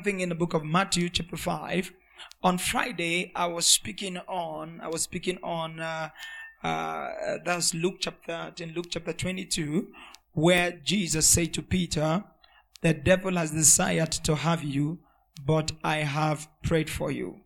something in the book of Matthew, chapter 5. On Friday, I was speaking on, I was speaking on, uh, uh, that's Luke chapter, in Luke chapter 22, where Jesus said to Peter, The devil has desired to have you, but I have prayed for you.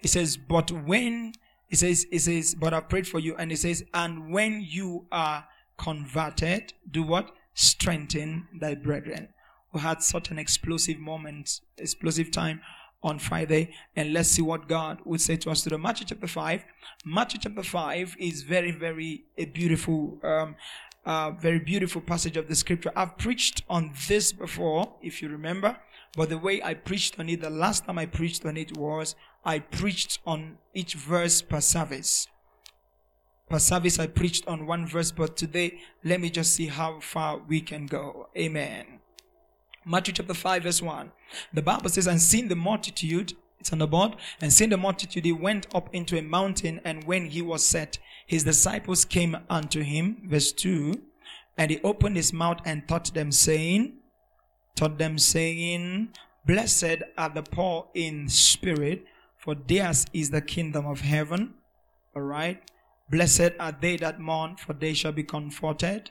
He says, But when, he says, he says, But I prayed for you, and he says, And when you are converted, do what? Strengthen thy brethren who had such an explosive moment, explosive time on Friday. And let's see what God would say to us today. Matthew chapter 5. Matthew chapter 5 is very, very a beautiful, um, uh, very beautiful passage of the scripture. I've preached on this before, if you remember. But the way I preached on it, the last time I preached on it was I preached on each verse per service. Per service, I preached on one verse, but today, let me just see how far we can go. Amen. Matthew chapter 5 verse 1. The Bible says, and seeing the multitude, it's on the board, and seeing the multitude, he went up into a mountain, and when he was set, his disciples came unto him, verse 2, and he opened his mouth and taught them, saying, taught them, saying, Blessed are the poor in spirit, for theirs is the kingdom of heaven. All right. Blessed are they that mourn, for they shall be comforted.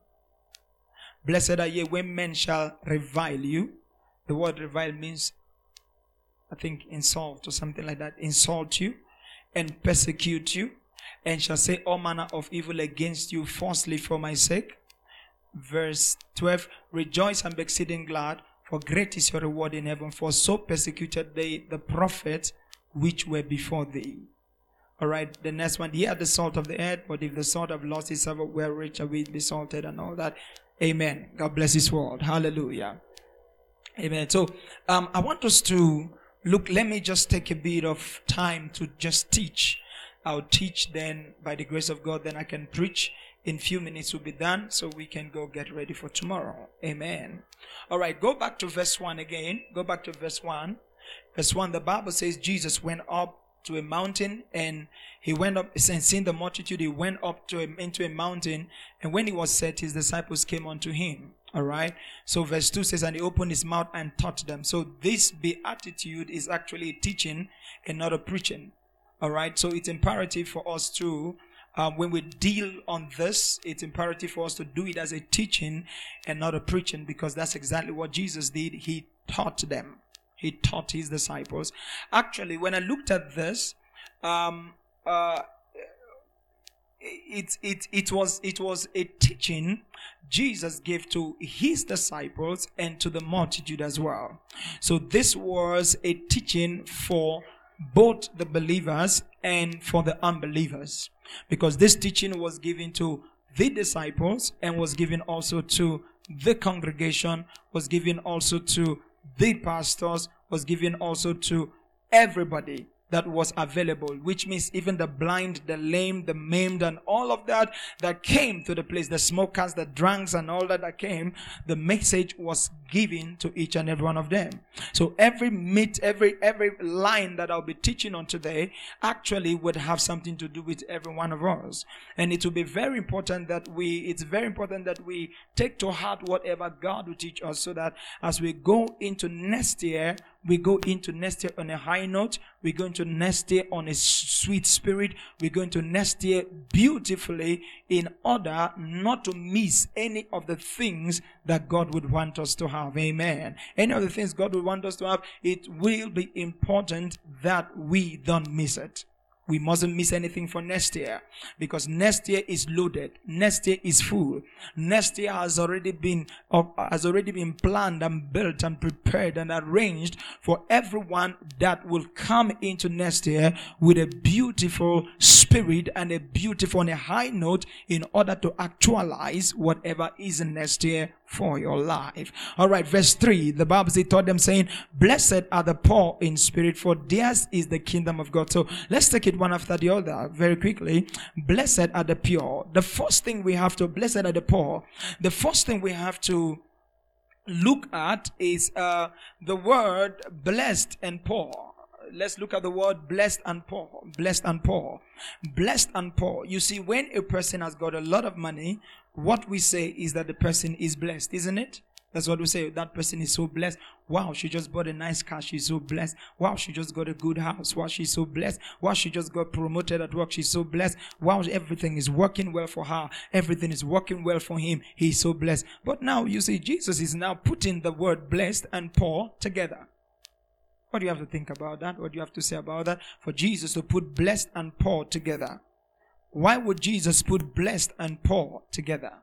Blessed are ye when men shall revile you. The word revile means, I think, insult or something like that. Insult you and persecute you and shall say all manner of evil against you falsely for my sake. Verse 12 Rejoice and be exceeding glad, for great is your reward in heaven, for so persecuted they the prophets which were before thee. All right, the next one. Here the salt of the earth, but if the salt have lost its savor, rich shall we be salted and all that. Amen. God bless His word. Hallelujah. Amen. So um, I want us to look. Let me just take a bit of time to just teach. I'll teach then by the grace of God. Then I can preach. In few minutes will be done, so we can go get ready for tomorrow. Amen. All right. Go back to verse one again. Go back to verse one. Verse one. The Bible says Jesus went up to a mountain and he went up and seeing the multitude he went up to him into a mountain. And when he was set his disciples came unto him. All right? So verse 2 says and he opened his mouth and taught them. So this beatitude is actually teaching and not a preaching. All right? So it's imperative for us to um, when we deal on this, it's imperative for us to do it as a teaching and not a preaching because that's exactly what Jesus did. He taught them he taught his disciples. Actually, when I looked at this, um, uh, it, it, it, was, it was a teaching Jesus gave to his disciples and to the multitude as well. So this was a teaching for both the believers and for the unbelievers. Because this teaching was given to the disciples and was given also to the congregation, was given also to the pastors was given also to everybody that was available, which means even the blind, the lame, the maimed, and all of that that came to the place, the smokers, the drunks, and all that that came, the message was given to each and every one of them. So every meet, every every line that I'll be teaching on today actually would have something to do with every one of us. And it will be very important that we it's very important that we take to heart whatever God will teach us so that as we go into next year, we go into next year on a high note. We're going to next year on a sweet spirit. We're going to next year beautifully in order not to miss any of the things that God would want us to have. Amen. Any of the things God would want us to have, it will be important that we don't miss it. We mustn't miss anything for next year because next year is loaded. Next year is full. Next year has already been has already been planned and built and prepared and arranged for everyone that will come into next year with a beautiful spirit and a beautiful and a high note in order to actualize whatever is next year for your life. All right, verse 3, the Bible says, taught them saying, Blessed are the poor in spirit, for theirs is the kingdom of God. So let's take it one after the other very quickly. Blessed are the pure. The first thing we have to, blessed are the poor. The first thing we have to look at is uh, the word blessed and poor. Let's look at the word blessed and poor. Blessed and poor. Blessed and poor. You see, when a person has got a lot of money, what we say is that the person is blessed, isn't it? That's what we say. That person is so blessed. Wow, she just bought a nice car. She's so blessed. Wow, she just got a good house. Wow, she's so blessed. Wow, she just got promoted at work. She's so blessed. Wow, everything is working well for her. Everything is working well for him. He's so blessed. But now you see, Jesus is now putting the word blessed and poor together. What do you have to think about that? What do you have to say about that? For Jesus to put blessed and poor together. Why would Jesus put blessed and poor together?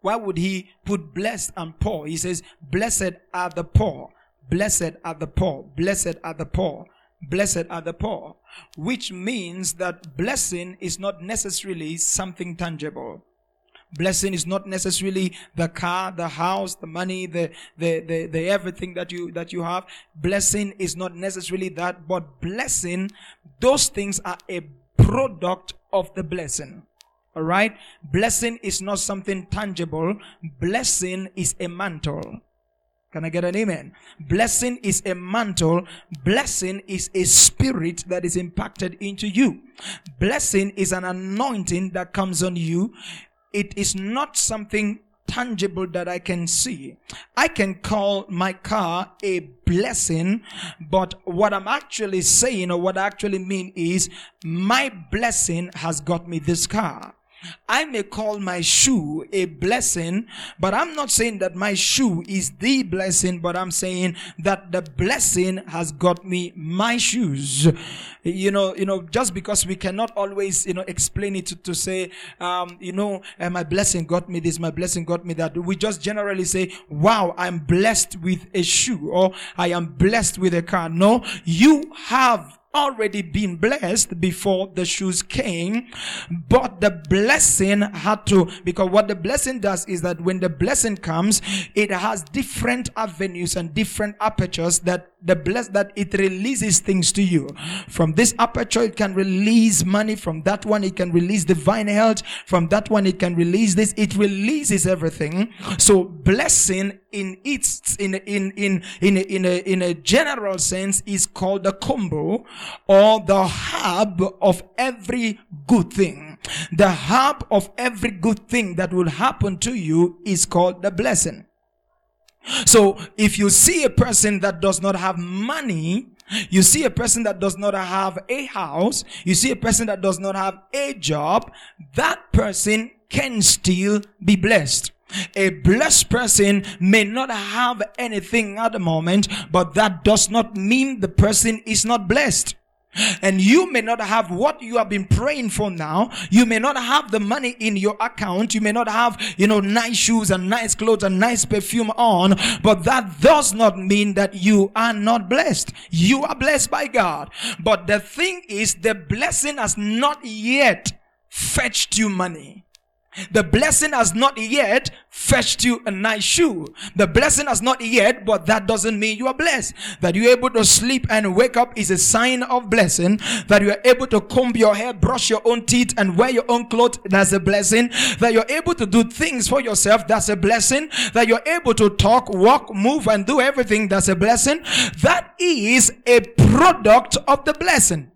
Why would he put blessed and poor? He says, Blessed are the poor. Blessed are the poor. Blessed are the poor. Blessed are the poor. Which means that blessing is not necessarily something tangible. Blessing is not necessarily the car, the house, the money, the, the, the, the everything that you, that you have. Blessing is not necessarily that, but blessing, those things are a product of the blessing. All right. Blessing is not something tangible. Blessing is a mantle. Can I get an amen? Blessing is a mantle. Blessing is a spirit that is impacted into you. Blessing is an anointing that comes on you. It is not something tangible that I can see. I can call my car a blessing, but what I'm actually saying or what I actually mean is my blessing has got me this car. I may call my shoe a blessing, but I'm not saying that my shoe is the blessing, but I'm saying that the blessing has got me my shoes. You know, you know, just because we cannot always, you know, explain it to, to say, um, you know, uh, my blessing got me this, my blessing got me that. We just generally say, wow, I'm blessed with a shoe or I am blessed with a car. No, you have already been blessed before the shoes came, but the blessing had to, because what the blessing does is that when the blessing comes, it has different avenues and different apertures that the bless that it releases things to you. From this aperture, it can release money. From that one, it can release divine health. From that one, it can release this. It releases everything. So blessing in its, in, in, in, in, a, in a, in a general sense is called the combo or the hub of every good thing. The hub of every good thing that will happen to you is called the blessing. So if you see a person that does not have money, you see a person that does not have a house, you see a person that does not have a job, that person can still be blessed. A blessed person may not have anything at the moment, but that does not mean the person is not blessed. And you may not have what you have been praying for now. You may not have the money in your account. You may not have, you know, nice shoes and nice clothes and nice perfume on, but that does not mean that you are not blessed. You are blessed by God. But the thing is, the blessing has not yet fetched you money. The blessing has not yet fetched you a nice shoe. The blessing has not yet, but that doesn't mean you are blessed. That you're able to sleep and wake up is a sign of blessing. That you are able to comb your hair, brush your own teeth, and wear your own clothes, that's a blessing. That you're able to do things for yourself, that's a blessing. That you're able to talk, walk, move, and do everything, that's a blessing. That is a product of the blessing.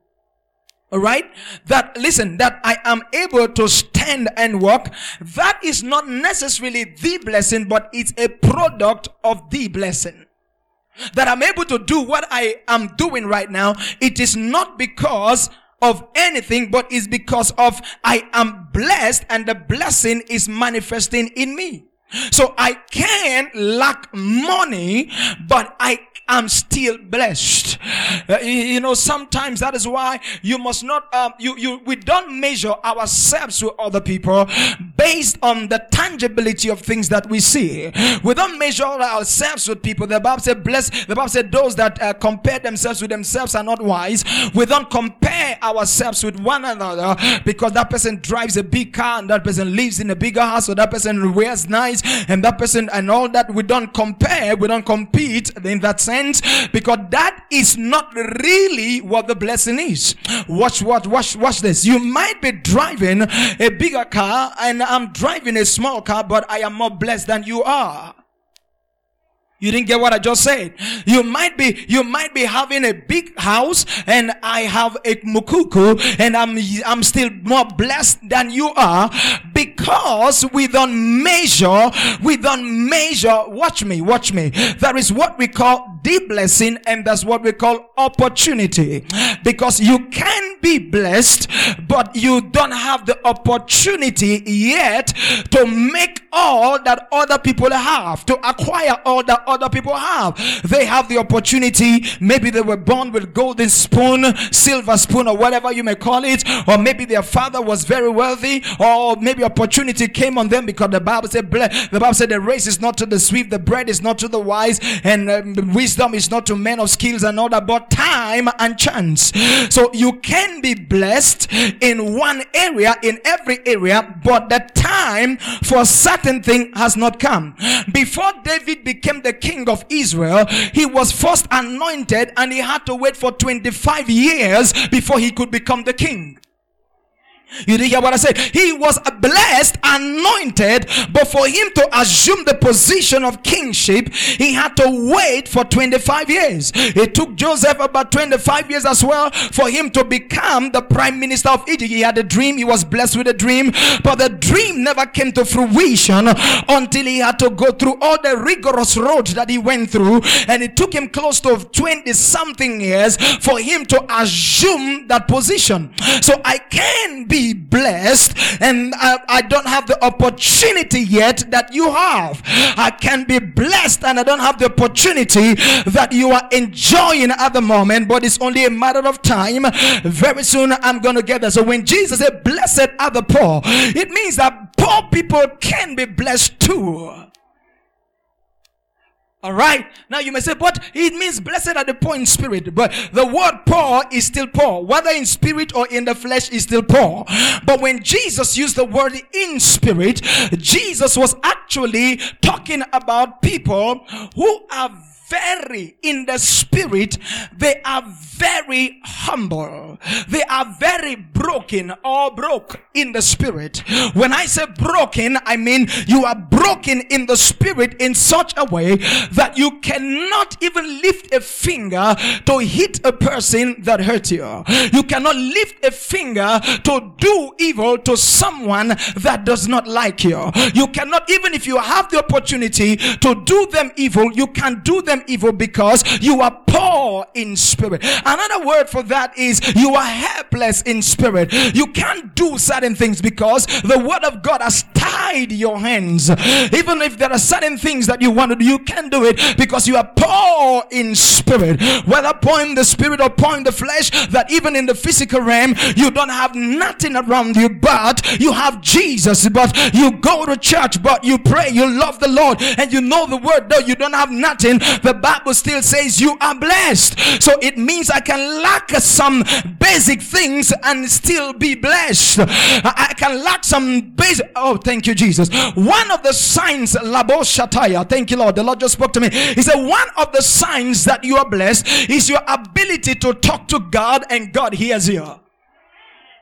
All right. That, listen, that I am able to stand and walk. That is not necessarily the blessing, but it's a product of the blessing. That I'm able to do what I am doing right now. It is not because of anything, but it's because of I am blessed and the blessing is manifesting in me. So I can lack money, but I am still blessed. Uh, you know, sometimes that is why you must not, um, you, you, we don't measure ourselves with other people based on the tangibility of things that we see. We don't measure ourselves with people. The Bible said, bless, the Bible said, those that uh, compare themselves with themselves are not wise. We don't compare ourselves with one another because that person drives a big car and that person lives in a bigger house or that person wears nice and that person and all that. We don't compare. We don't compete in that sense because that is not really what the blessing is. Watch what, watch, watch this. You might be driving a bigger car and I'm driving a small car, but I am more blessed than you are. You didn't get what I just said. You might be, you might be having a big house and I have a mukuku and I'm, I'm still more blessed than you are because we don't measure, we don't measure, watch me, watch me. There is what we call blessing and that's what we call opportunity. Because you can be blessed but you don't have the opportunity yet to make all that other people have to acquire all that other people have. They have the opportunity. Maybe they were born with golden spoon silver spoon or whatever you may call it. Or maybe their father was very wealthy or maybe opportunity came on them because the bible said the bible said the race is not to the swift the bread is not to the wise and um, wisdom is not to men of skills and that but time and chance so you can be blessed in one area in every area but the time for a certain thing has not come before david became the king of Israel, he was first anointed and he had to wait for 25 years before he could become the king. You didn't hear what I said? He was blessed, anointed, but for him to assume the position of kingship, he had to wait for 25 years. It took Joseph about 25 years as well for him to become the prime minister of Egypt. He had a dream, he was blessed with a dream, but the dream never came to fruition until he had to go through all the rigorous roads that he went through, and it took him close to 20 something years for him to assume that position. So I can be be blessed and I, I, don't have the opportunity yet that you have. I can be blessed and I don't have the opportunity that you are enjoying at the moment, but it's only a matter of time. Very soon I'm going to get there. So when Jesus said, blessed are the poor, it means that poor people can be blessed too. All right. Now you may say, but it means blessed are the poor in spirit. But the word poor is still poor. Whether in spirit or in the flesh is still poor. But when Jesus used the word in spirit, Jesus was actually talking about people who are very in the spirit they are very humble. They are very broken or broke in the spirit. When i say broken i mean you are broken in the spirit in such a way that you cannot even lift a finger to hit a person that hurt you. You cannot lift a finger to do evil to someone that does not like you. You cannot even if you have the opportunity to do them evil you can do them them evil because you are poor in spirit. Another word for that is you are helpless in spirit. You can't do certain things because the word of God has tied your hands. Even if there are certain things that you want to do, you can't do it because you are poor in spirit. Whether poor in the spirit or poor in the flesh, that even in the physical realm, you don't have nothing around you, but you have Jesus. But you go to church, but you pray, you love the Lord, and you know the word, though you don't have nothing, the Bible still says you are blessed. So it means I can lack some basic things and still be blessed. I can lack some basic. Oh, thank you, Jesus. One of the signs, Labo Shataya, thank you, Lord. The Lord just spoke to me. He said, one of the signs that you are blessed is your ability to talk to God and God hears you.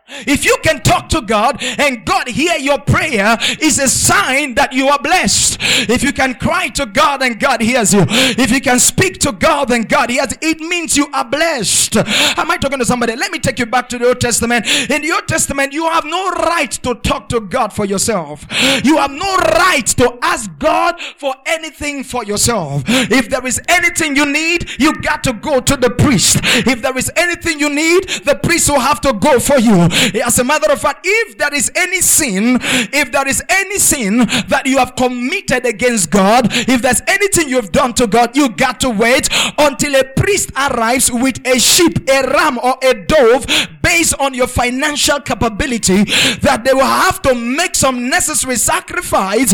If you can talk to God and God hear your prayer is a sign that you are blessed. If you can cry to God and God hears you. If you can speak to God and God hears it means you are blessed. Am I talking to somebody? Let me take you back to the Old Testament. In the Old Testament, you have no right to talk to God for yourself. You have no right to ask God for anything for yourself. If there is anything you need, you got to go to the priest. If there is anything you need, the priest will have to go for you. As a matter of fact, if there is any sin, if there is any sin that you have committed against God, if there's anything you've done to God, you got to wait until a priest arrives with a sheep, a ram, or a dove based on your financial capability that they will have to make some necessary sacrifice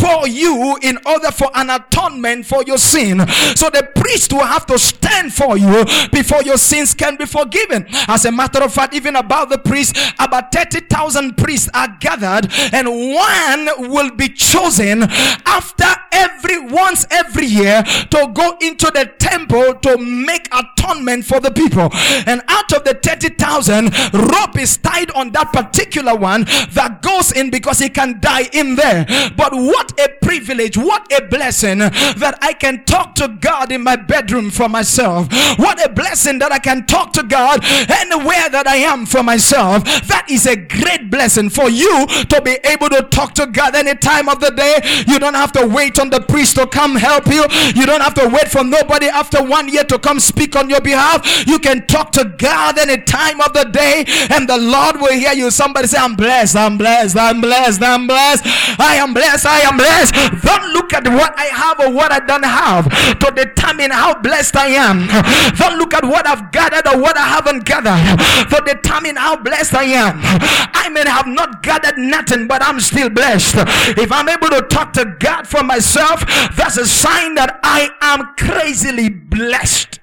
for you in order for an atonement for your sin. So the priest will have to stand for you before your sins can be forgiven. As a matter of fact, even about the priest, about 30,000 priests are gathered, and one will be chosen after every once every year to go into the temple to make atonement for the people. And out of the 30,000, rope is tied on that particular one that goes in because he can die in there. But what a privilege, what a blessing that I can talk to God in my bedroom for myself. What a blessing that I can talk to God anywhere that I am for myself. That is a great blessing for you to be able to talk to God any time of the day. You don't have to wait on the priest to come help you. You don't have to wait for nobody after one year to come speak on your behalf. You can talk to God any time of the day and the Lord will hear you. Somebody say, I'm blessed, I'm blessed, I'm blessed, I'm blessed, I am blessed, I am blessed. Don't look at what I have or what I don't have to determine how blessed I am. Don't look at what I've gathered or what I haven't gathered to determine how blessed I am. I may have not gathered nothing, but I'm still blessed. If I'm able to talk to God for myself, that's a sign that I am crazily blessed.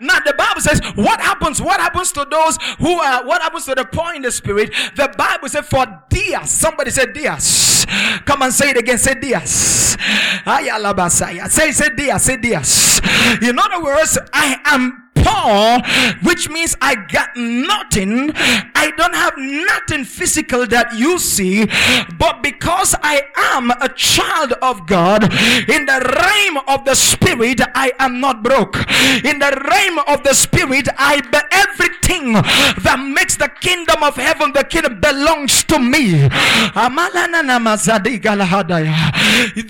Now the Bible says, what happens? What happens to those who are? What happens to the poor in the spirit? The Bible says, for dias. Somebody said dias. Come and say it again. Say dias. Say say dias. Say dias. In other words, I am poor, which means I got nothing. I don't have nothing physical that you see, but because I am a child of God, in the realm of the spirit, I am not broke. In the realm of the spirit, I be everything that makes the kingdom of heaven, the kingdom belongs to me.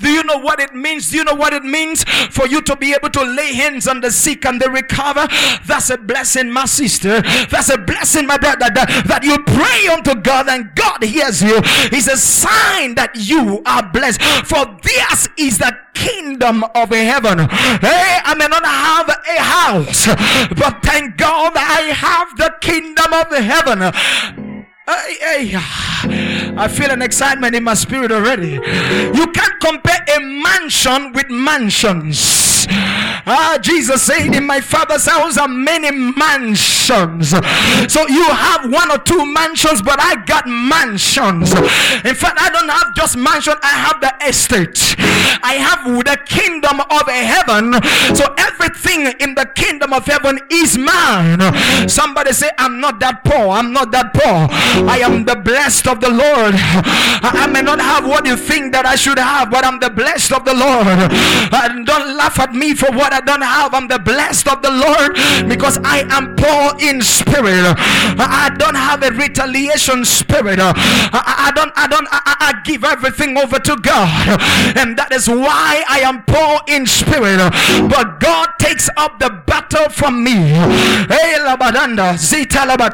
Do you know what it means? Do you know what it means for you to be able to lay hands on the sick and they recover? That's a blessing, my sister. That's a blessing, my brother. That, that you pray unto God and God hears you. It's a sign that you are blessed. For this is the kingdom of heaven. Hey, I may not have a house, but thank God I have the kingdom of heaven. Hey, I feel an excitement in my spirit already. You can't compare a mansion with mansions. Ah, Jesus said, In my father's house are many mansions. So you have one or two mansions, but I got mansions. In fact, I don't have just mansion, I have the estate. I have the kingdom of heaven. So everything in the kingdom of heaven is mine. Somebody say, I'm not that poor. I'm not that poor. I am the blessed of the Lord. I may not have what you think that I should have, but I'm the blessed of the Lord. And don't laugh at me for what I don't have. I'm the blessed of the Lord because I am poor in spirit. I don't have a retaliation spirit. I, don't, I don't, I, I give everything over to God. And that is why I am poor in spirit. But God takes up the battle from me.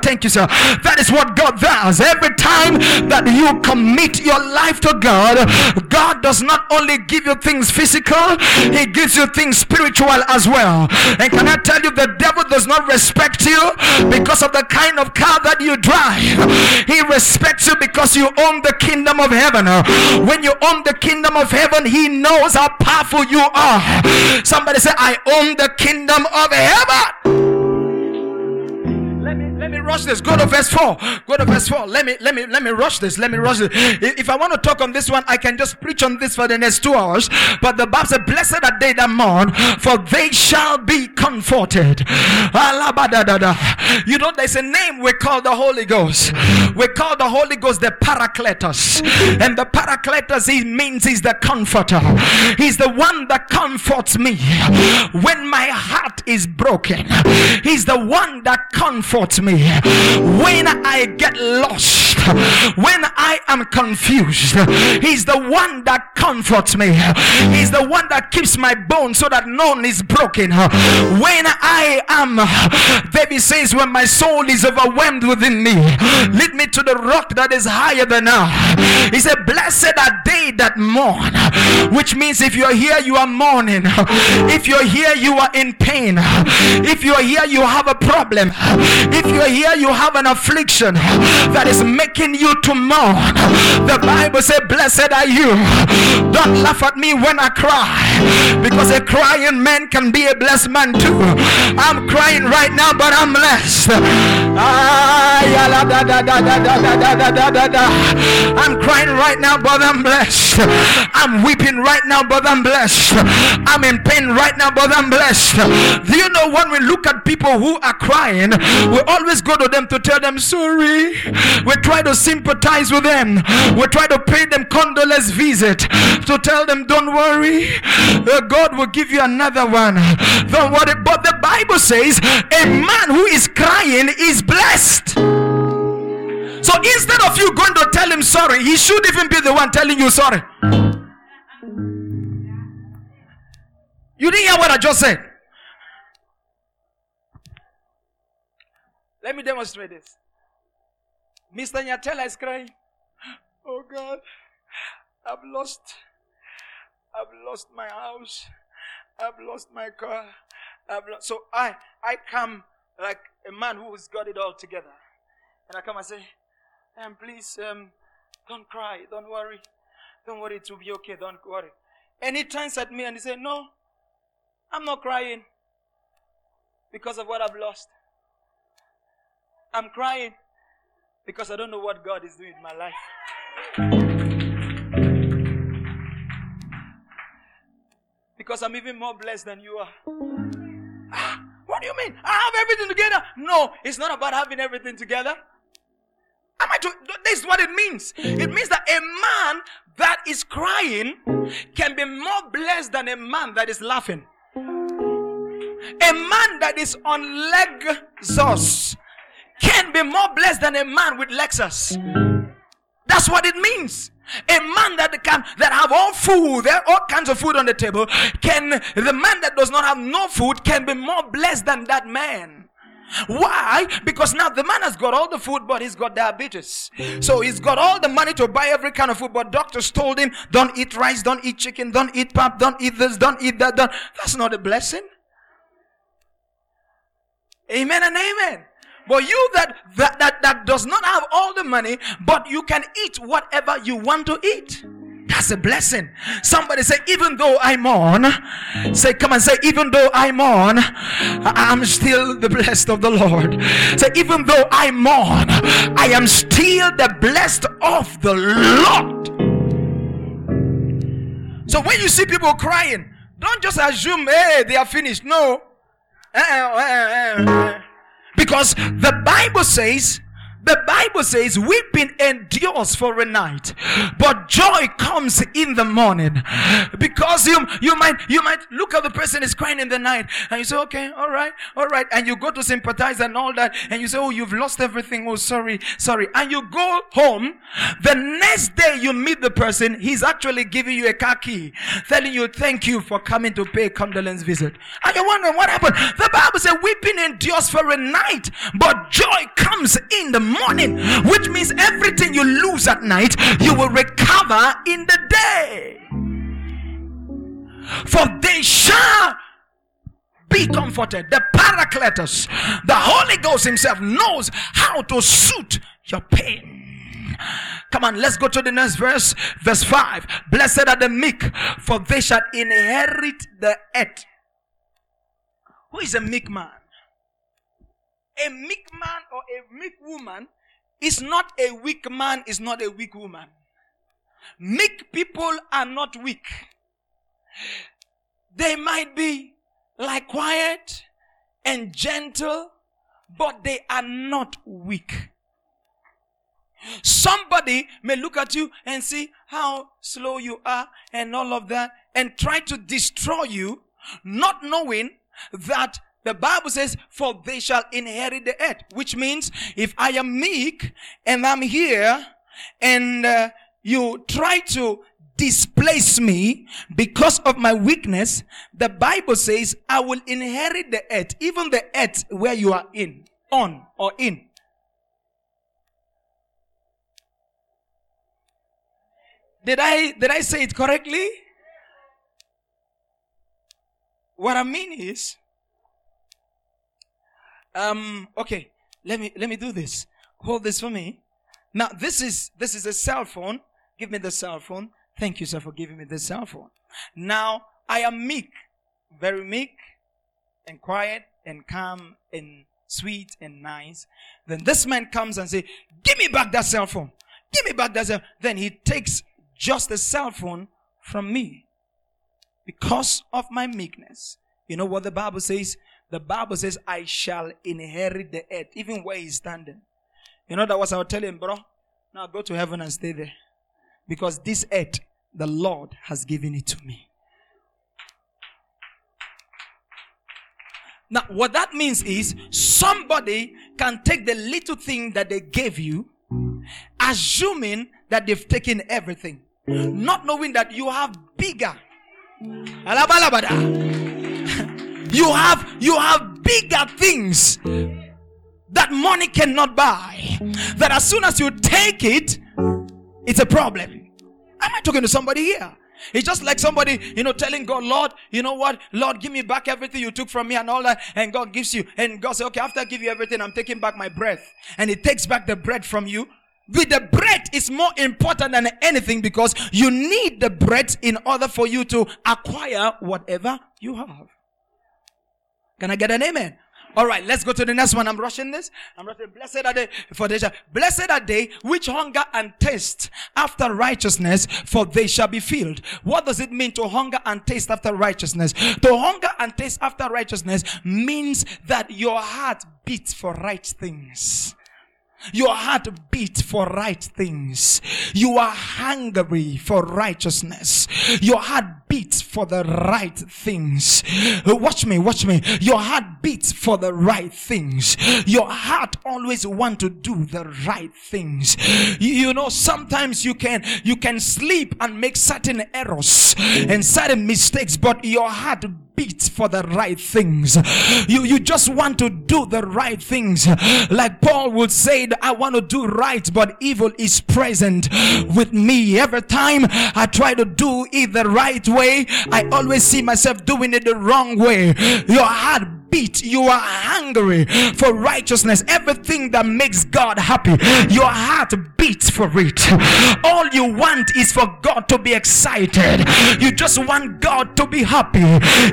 Thank you, sir. That is what God Every time that you commit your life to God, God does not only give you things physical, He gives you things spiritual as well. And can I tell you, the devil does not respect you because of the kind of car that you drive. He respects you because you own the kingdom of heaven. When you own the kingdom of heaven, he knows how powerful you are. Somebody say, I own the kingdom of heaven rush this. Go to verse 4. Go to verse 4. Let me let me let me rush this. Let me rush this. If I want to talk on this one, I can just preach on this for the next two hours. But the Bible says, Blessed are they that mourn, for they shall be comforted. You know, there's a name we call the Holy Ghost. We call the Holy Ghost the Paracletus. And the Paracletus he means he's the comforter. He's the one that comforts me when my heart is broken. He's the one that comforts me when I get lost, when I am confused. He's the one that comforts me. He's the one that keeps my bones so that none is broken. When I am, David says, when my soul is overwhelmed within me, lead me to the rock that is higher than I. He said, Blessed are they that mourn, which means if you're here, you are mourning. If you're here, you are in pain. If you're here, you have a problem. If you're here, you have an affliction that is making you to mourn. The Bible says, Blessed are you. Don't laugh at me when I cry because a crying man can be a blessed man too. I'm crying right now, but I'm blessed. I'm crying right now, but I'm blessed. I'm weeping right now, but I'm blessed. I'm in pain right now, but I'm blessed. Do you know when we look at people who are crying, we always go to them to tell them sorry. We try to sympathize with them. We try to pay them condolence visit to tell them, don't worry, uh, Uh, God will give you another one. Don't worry. But the Bible says a man who is crying is blessed. So instead of you going to tell him sorry, he should even be the one telling you sorry. You didn't hear what I just said. Let me demonstrate this. Mr. Nyatela is crying. Oh God, I've lost, I've lost my house. I've lost my car. I've lost. So I, I come like a man who has got it all together. And I come and say, and um, please, um, don't cry. Don't worry. Don't worry. It will be okay. Don't worry. And he turns at me and he said, no, I'm not crying because of what I've lost. I'm crying because I don't know what God is doing in my life. Because I'm even more blessed than you are. Ah, what do you mean? I have everything together. No, it's not about having everything together. Am I to, this is what it means. It means that a man that is crying can be more blessed than a man that is laughing. A man that is on Lexus can be more blessed than a man with Lexus. That's what it means. A man that can that have all food, there all kinds of food on the table, can the man that does not have no food can be more blessed than that man. Why? Because now the man has got all the food, but he's got diabetes. So he's got all the money to buy every kind of food, but doctors told him, don't eat rice, don't eat chicken, don't eat pap, don't eat this, don't eat that, don't. That's not a blessing. Amen and amen. But you that, that, that, that does not have all the money, but you can eat whatever you want to eat. That's a blessing. Somebody say, even though I'm on, say, come and say, even though I'm on, I'm still the blessed of the Lord. Say, even though I'm on, I am still the blessed of the Lord. So when you see people crying, don't just assume, hey, they are finished. No. Uh, uh, uh, because the Bible says the Bible says weeping endures for a night, but joy comes in the morning. Because you, you might, you might look at the person is crying in the night and you say, okay, all right, all right. And you go to sympathize and all that. And you say, oh, you've lost everything. Oh, sorry, sorry. And you go home. The next day you meet the person, he's actually giving you a car key, telling you, thank you for coming to pay a condolence visit. And you're wondering what happened. The Bible says weeping endures for a night, but joy comes in the morning, which means everything you lose at night, you will recover in the day. For they shall be comforted. The Paracletus, the Holy Ghost Himself, knows how to suit your pain. Come on, let's go to the next verse. Verse 5. Blessed are the meek, for they shall inherit the earth. Who is a meek man? A meek man or a meek woman is not a weak man, is not a weak woman. Meek people are not weak. They might be like quiet and gentle, but they are not weak. Somebody may look at you and see how slow you are and all of that and try to destroy you, not knowing that The Bible says, for they shall inherit the earth, which means if I am meek and I'm here and uh, you try to displace me because of my weakness, the Bible says I will inherit the earth, even the earth where you are in, on or in. Did I, did I say it correctly? What I mean is, um, okay, let me, let me do this. Hold this for me. Now, this is, this is a cell phone. Give me the cell phone. Thank you, sir, for giving me the cell phone. Now, I am meek, very meek and quiet and calm and sweet and nice. Then this man comes and say, give me back that cell phone. Give me back that cell. Then he takes just the cell phone from me because of my meekness. You know what the Bible says? The Bible says, I shall inherit the earth, even where he's standing. You know, that was I was telling him, bro. Now go to heaven and stay there. Because this earth, the Lord has given it to me. Now, what that means is somebody can take the little thing that they gave you, assuming that they've taken everything, not knowing that you have bigger. You have, you have bigger things that money cannot buy. That as soon as you take it, it's a problem. Am I talking to somebody here? It's just like somebody, you know, telling God, Lord, you know what? Lord, give me back everything you took from me and all that. And God gives you. And God says, okay, after I give you everything, I'm taking back my breath. And He takes back the bread from you. With the bread is more important than anything because you need the bread in order for you to acquire whatever you have. Can I get an amen? All right, let's go to the next one. I'm rushing this. I'm rushing. Blessed are they for they shall. Blessed are they which hunger and taste after righteousness, for they shall be filled. What does it mean to hunger and taste after righteousness? To hunger and taste after righteousness means that your heart beats for right things. Your heart beats for right things. You are hungry for righteousness. Your heart beats for the right things. Watch me, watch me. Your heart beats for the right things. Your heart always want to do the right things. You know, sometimes you can, you can sleep and make certain errors and certain mistakes, but your heart beats for the right things. You, you just want to do the right things. Like Paul would say, I want to do right, but evil is present with me. Every time I try to do it the right way, I always see myself doing it the wrong way. Your heart beat. You are hungry for righteousness. Everything that makes God happy, your heart beats for it. All you want is for God to be excited. You just want God to be happy.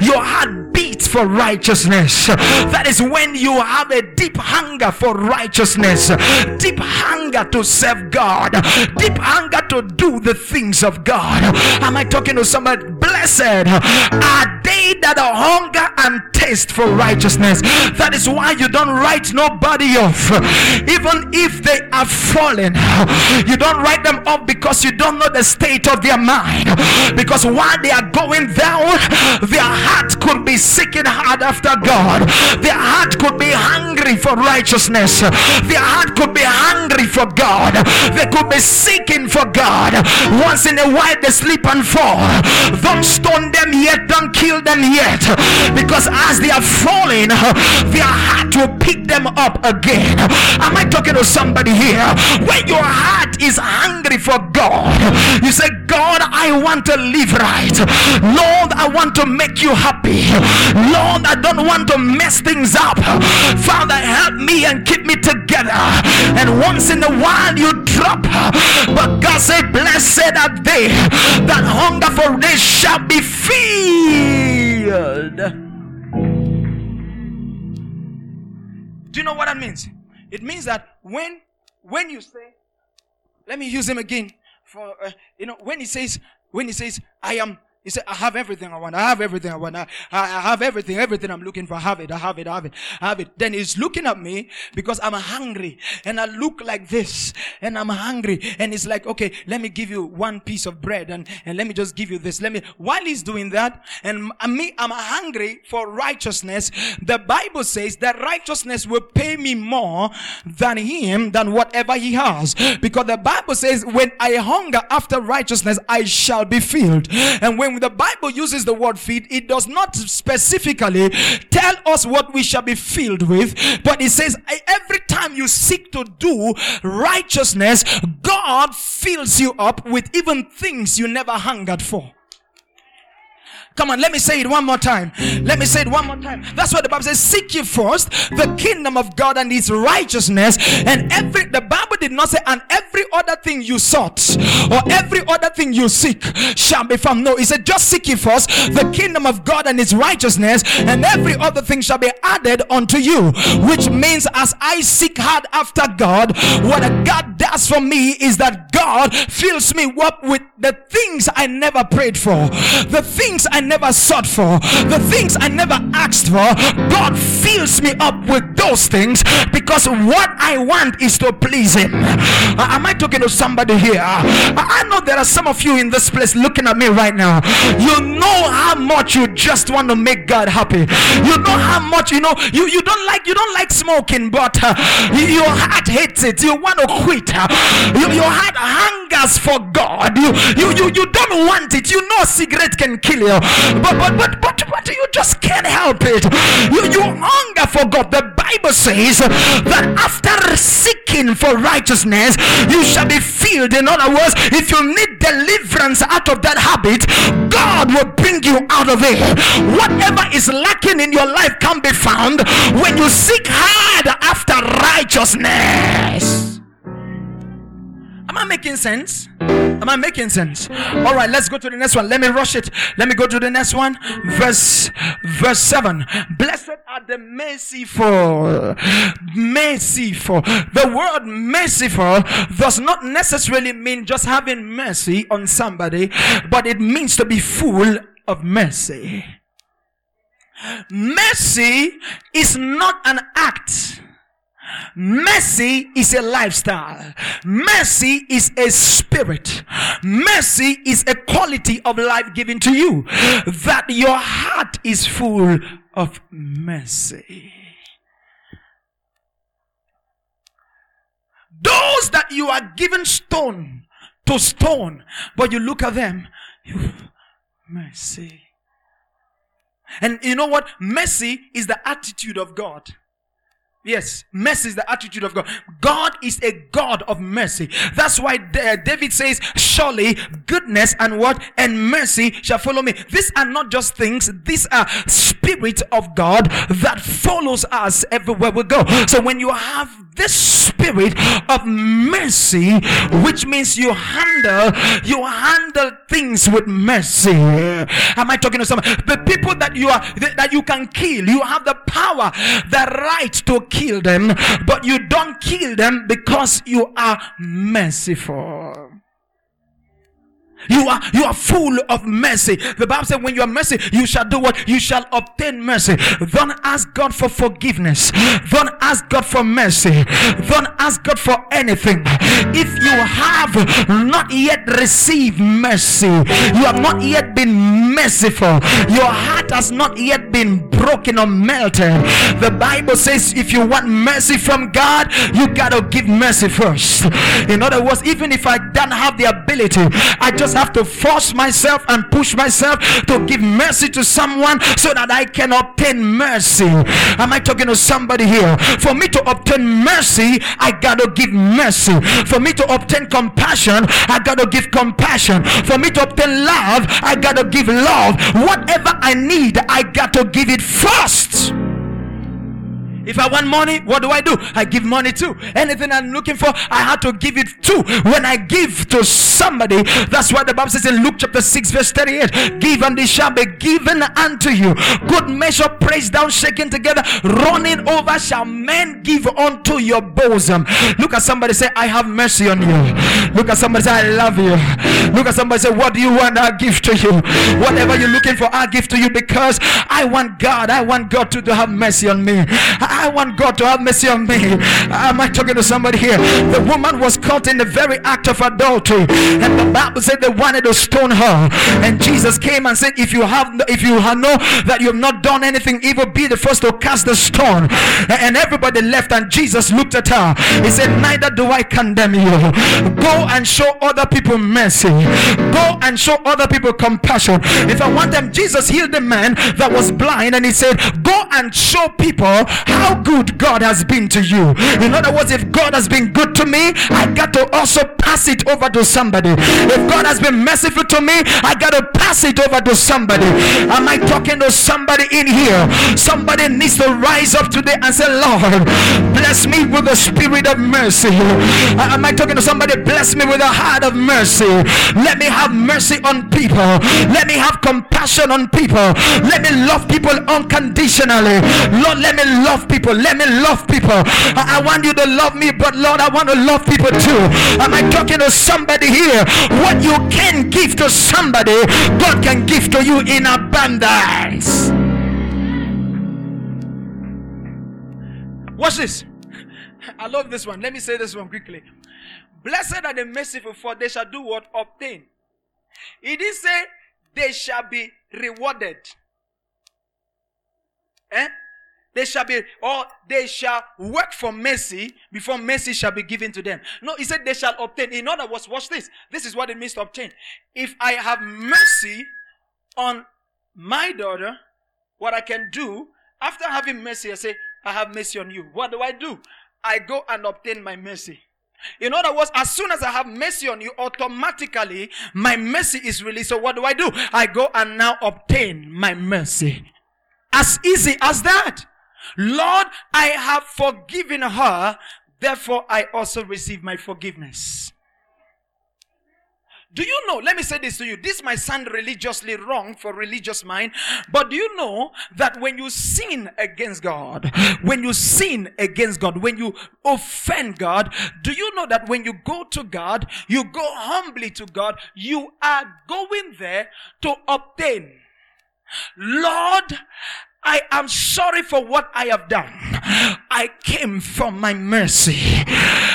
Your heart beats for righteousness. That is when you have a deep hunger for righteousness, deep hunger to serve God, deep hunger to do the things of God. Am I talking to somebody? Blessed are they that are hunger and taste for righteousness. That is why you don't write nobody off. Even if they are fallen, you don't write them off because you don't know the state of their mind. Because while they are going down, their heart could be seeking hard after God. Their heart could be hungry for righteousness. Their heart could be hungry for God. They could be seeking for God. Once in a while they sleep and fall. Don't stone them yet, don't kill them yet. Because as they are falling, their heart will pick them up again. Am I talking to somebody here? When your heart is hungry for God, you say, God, I want to live right. Lord, I want to make you happy. Lord, I don't want to mess things up. Father, help me and keep me together. And once in a while you drop. But God said, Blessed are they that hunger for this shall be filled. Do you know what that means? It means that when when you say, let me use him again for uh, you know when he says when he says I am He said, I have everything I want. I have everything I want. I, I have everything, everything I'm looking for. I have it. I have it. I have it. I have it. Then he's looking at me because I'm hungry and I look like this and I'm hungry. And it's like, okay, let me give you one piece of bread and, and let me just give you this. Let me, while he's doing that and me, I'm hungry for righteousness. The Bible says that righteousness will pay me more than him, than whatever he has. Because the Bible says when I hunger after righteousness, I shall be filled. And when the Bible uses the word feed, it does not specifically tell us what we shall be filled with, but it says every time you seek to do righteousness, God fills you up with even things you never hungered for. Come on, let me say it one more time. Let me say it one more time. That's what the Bible says. Seek ye first the kingdom of God and his righteousness. And every the Bible did not say, and every other thing you sought or every other thing you seek shall be found. No, he said, just seek ye first the kingdom of God and his righteousness, and every other thing shall be added unto you. Which means as I seek hard after God, what God does for me is that God fills me up with the things I never prayed for, the things I never sought for, the things I never asked for, God fills me up with those things because what I want is to please Him. Uh, am I talking to somebody here? Uh, I know there are some of you in this place looking at me right now. You know how much you just want to make God happy. You know how much you know you, you don't like you don't like smoking, but uh, your heart hates it. You want to quit. Uh, you, your heart hungers for God. You, you you you don't want it. You know cigarette can kill you but but but but but you just can't help it. You you hunger for God. The Bible says that after seeking for righteousness, you shall be filled. In other words, if you need deliverance out of that habit, God will bring you out of it. Whatever is lacking in your life can be found when you seek hard after righteousness. Am I making sense? Am I making sense? All right, let's go to the next one. Let me rush it. Let me go to the next one. Verse verse 7. Blessed are the merciful. Merciful. The word merciful does not necessarily mean just having mercy on somebody, but it means to be full of mercy. Mercy is not an act Mercy is a lifestyle. Mercy is a spirit. Mercy is a quality of life given to you. That your heart is full of mercy. Those that you are given stone to stone, but you look at them, you, mercy. And you know what? Mercy is the attitude of God. Yes, mercy is the attitude of God. God is a God of mercy. That's why uh, David says, Surely goodness and what? And mercy shall follow me. These are not just things, these are spirit of God that follows us everywhere we go. So when you have this spirit of mercy, which means you handle, you handle things with mercy. Am I talking to someone? The people that you are, that you can kill, you have the power, the right to kill them, but you don't kill them because you are merciful. You are you are full of mercy. The Bible says, when you are mercy, you shall do what? You shall obtain mercy. Don't ask God for forgiveness. Don't ask God for mercy. Don't ask God for anything. If you have not yet received mercy, you have not yet been merciful. Your heart has not yet been broken or melted. The Bible says, if you want mercy from God, you gotta give mercy first. In other words, even if I don't have the ability, I just just have to force myself and push myself to give mercy to someone so that I can obtain mercy. Am I talking to somebody here? For me to obtain mercy, I gotta give mercy. For me to obtain compassion, I gotta give compassion. For me to obtain love, I gotta give love. Whatever I need, I got to give it first. If I want money, what do I do? I give money to. Anything I'm looking for, I have to give it to. When I give to somebody. That's why the Bible says in Luke chapter 6, verse 38 Give and it shall be given unto you. Good measure, praise down, shaken together, running over shall men give unto your bosom. Look at somebody say, I have mercy on you. Look at somebody say, I love you. Look at somebody say, What do you want? I'll give to you. Whatever you're looking for, I'll give to you because I want God. I want God to, to have mercy on me. I want God to have mercy on me. Am I talking to somebody here? The woman was caught in the very act of adultery, and the Bible said they wanted to stone her. And Jesus came and said, If you have if you know that you have not done anything evil, be the first to cast the stone. And everybody left, and Jesus looked at her. He said, Neither do I condemn you. Go and show other people mercy. Go and show other people compassion. If I want them, Jesus healed the man that was blind, and he said, Go and show people how good God has been to you. In other words, if God has been good to me, I got to also pass it over to somebody. If God has been merciful to me, I got to pass it over to somebody. Am I talking to somebody in here? Somebody needs to rise up today and say, Lord, bless me with the spirit of mercy. Am I talking to somebody? Bless me with a heart of mercy. Let me have mercy on people. Let me have compassion on people. Let me love people unconditionally. Lord, let me love people. Let me love people. I, I want you to love me, but Lord, I want to love people too. Am I talking to somebody here? What you can give to somebody, God can give to you in abundance. Watch this. I love this one. Let me say this one quickly. Blessed are the merciful, for they shall do what? Obtain. He did say they shall be rewarded. Eh? They shall be, or they shall work for mercy before mercy shall be given to them. No, he said they shall obtain. In other words, watch this. This is what it means to obtain. If I have mercy on my daughter, what I can do, after having mercy, I say, I have mercy on you. What do I do? I go and obtain my mercy. In other words, as soon as I have mercy on you, automatically my mercy is released. So what do I do? I go and now obtain my mercy. As easy as that. Lord, I have forgiven her, therefore I also receive my forgiveness. Do you know? Let me say this to you. This might sound religiously wrong for religious mind, but do you know that when you sin against God, when you sin against God, when you offend God, do you know that when you go to God, you go humbly to God, you are going there to obtain. Lord, I am sorry for what I have done. I came for my mercy.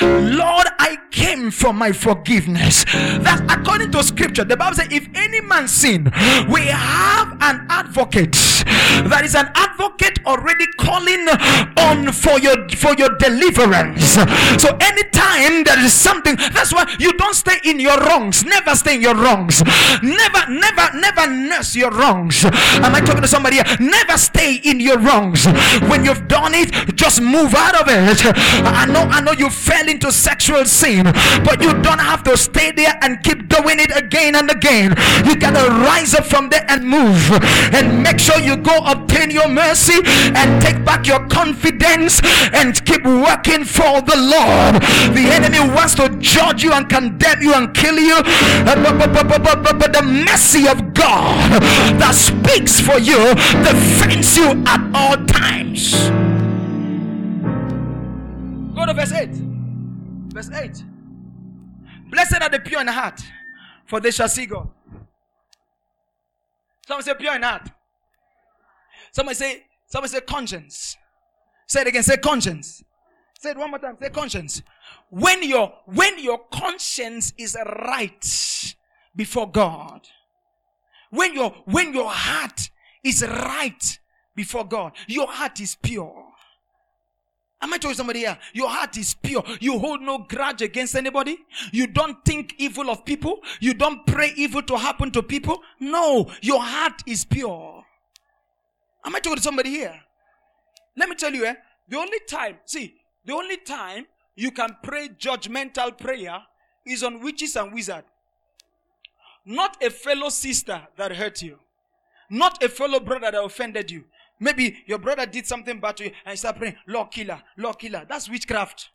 Lord, I came for my forgiveness. That's according to scripture. The Bible says, if any man sin, we have an advocate. That is an advocate already calling on for your for your deliverance. So anytime there is something, that's why you don't stay in your wrongs. Never stay in your wrongs. Never, never, never nurse your wrongs. Am I talking to somebody here? Never stay in your wrongs. When you've done it, just move out of it. I know, I know you fell into sexual sin, but you don't have to stay there and keep doing it again and again. You gotta rise up from there and move and make sure you go obtain your mercy and take back your confidence and keep working for the Lord. The enemy wants to judge you and condemn you and kill you, uh, but, but, the mercy of God that speaks for you you at all times. Go to verse 8. Verse 8. Blessed are the pure in heart, for they shall see God. Someone say pure in heart. Someone say, someone say conscience. Say it again, say conscience. Say it one more time, say conscience. When your when your conscience is right before God, when your when your heart is right before God. Your heart is pure. Am I telling somebody here? Your heart is pure. You hold no grudge against anybody. You don't think evil of people. You don't pray evil to happen to people. No, your heart is pure. Am I talking to somebody here? Let me tell you, eh? The only time, see, the only time you can pray judgmental prayer is on witches and wizards. Not a fellow sister that hurt you. Not a fellow brother that offended you. Maybe your brother did something bad to you and you start praying, Lord killer, Lord killer. That's witchcraft.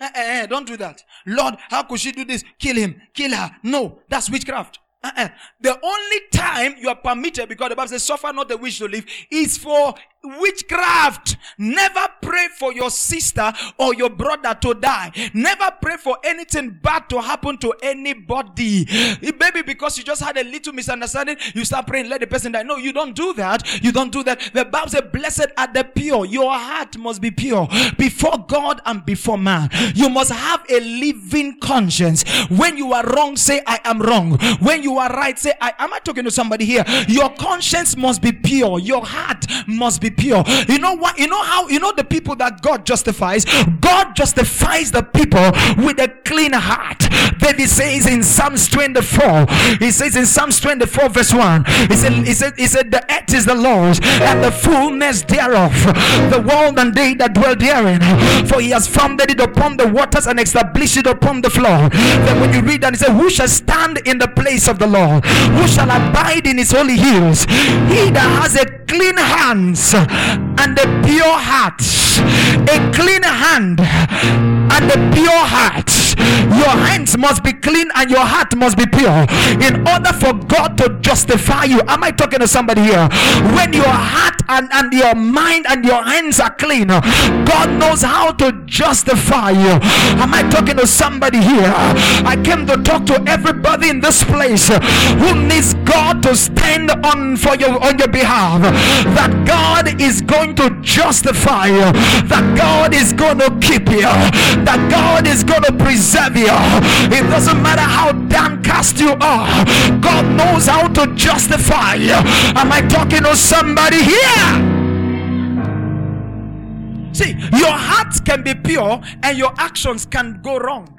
Eh, eh, eh, don't do that. Lord, how could she do this? Kill him, kill her. No, that's witchcraft. Uh-uh. The only time you are permitted, because the Bible says, suffer not the wish to live, is for witchcraft. Never pray for your sister or your brother to die. Never pray for anything bad to happen to anybody. Maybe because you just had a little misunderstanding, you start praying, let the person die. No, you don't do that. You don't do that. The Bible says, blessed are the pure. Your heart must be pure before God and before man. You must have a living conscience. When you are wrong, say, I am wrong. When you are right, say, I am I talking to somebody here? Your conscience must be pure. Your heart must be pure. You know what? You know how? You know the people that God justifies? God justifies the people with a clean heart. David says in Psalms 24, he says in Psalms 24, verse 1, he said, he said, he said, the earth is the Lord's and the fullness thereof, the world and they that dwell therein. For he has founded it upon the waters and established it upon the floor. Then when you read that, he said, Who shall stand in the place of the Lord? Who shall abide in his holy hills? He that has a clean hands and a pure heart. A clean hand and a pure heart. Your hands must be clean and your heart must be pure in order for God to justify you. Am I talking to somebody here? When your heart and, and your mind and your hands are clean, God knows how to justify you. Am I talking to somebody here? I came to talk to everybody in this place who needs God to stand on for you on your behalf. That God is going to justify you. That God is going to keep you. That God is going to preserve you. It doesn't matter how downcast you are. God knows how to justify you. Am I talking to somebody here? See, your heart can be pure and your actions can go wrong.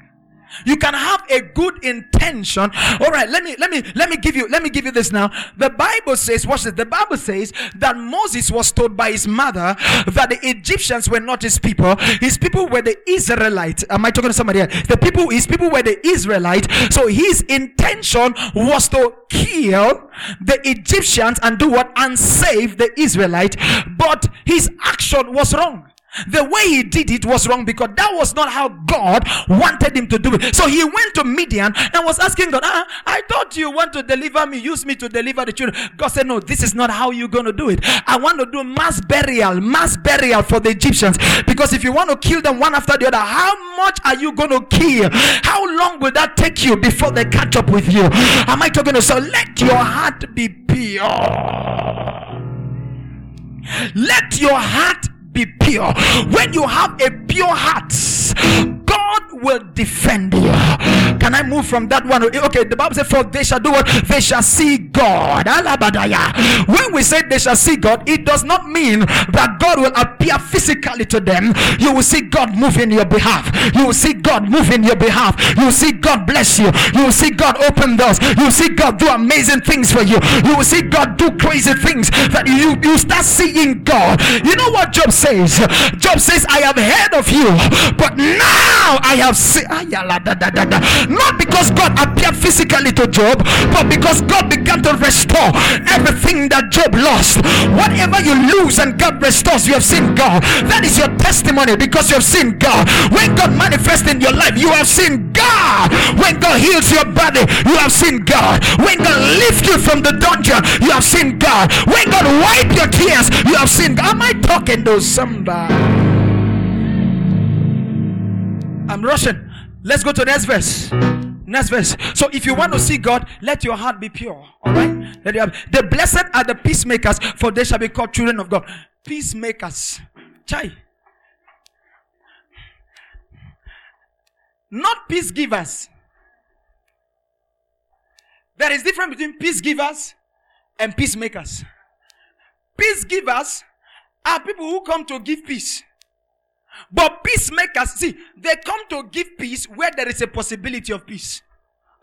You can have a good intention. All right, let me let me let me give you let me give you this now. The Bible says, watch this. The Bible says that Moses was told by his mother that the Egyptians were not his people. His people were the Israelites. Am I talking to somebody? The people, his people were the Israelites. So his intention was to kill the Egyptians and do what? And save the Israelites. But his action was wrong. The way he did it was wrong because that was not how God wanted him to do it. So he went to Midian and was asking God, ah, I thought you want to deliver me, use me to deliver the children. God said, No, this is not how you're going to do it. I want to do mass burial, mass burial for the Egyptians. Because if you want to kill them one after the other, how much are you going to kill? How long will that take you before they catch up with you? Am I talking to so let your heart be pure? Let your heart be pure. When you have a pure heart, God will defend you. Can I move from that one? Okay, the Bible says, For they shall do what? They shall see God. When we say they shall see God, it does not mean that God will appear physically to them. You will see God move in your behalf. You will see God move in your behalf. You will see God bless you. You will see God open doors. You will see God do amazing things for you. You will see God do crazy things that you, you start seeing God. You know what Job says? Job says, I have heard of you, but now I have seen. Ah, Not because God appeared physically to Job, but because God began to restore everything that Job lost. Whatever you lose and God restores, you have seen God. That is your testimony because you have seen God. When God manifests in your life, you have seen God. When God heals your body, you have seen God. When God lifts you from the dungeon, you have seen God. When God wipes your tears, you have seen God. Am I talking to somebody? I'm rushing. Let's go to the next verse. Next verse. So if you want to see God, let your heart be pure. All right. Let you have, the blessed are the peacemakers, for they shall be called children of God. Peacemakers. Chai. Not peace givers. There is difference between peace givers and peacemakers. Peace givers are people who come to give peace. But peacemakers, see, they come to give peace where there is a possibility of peace.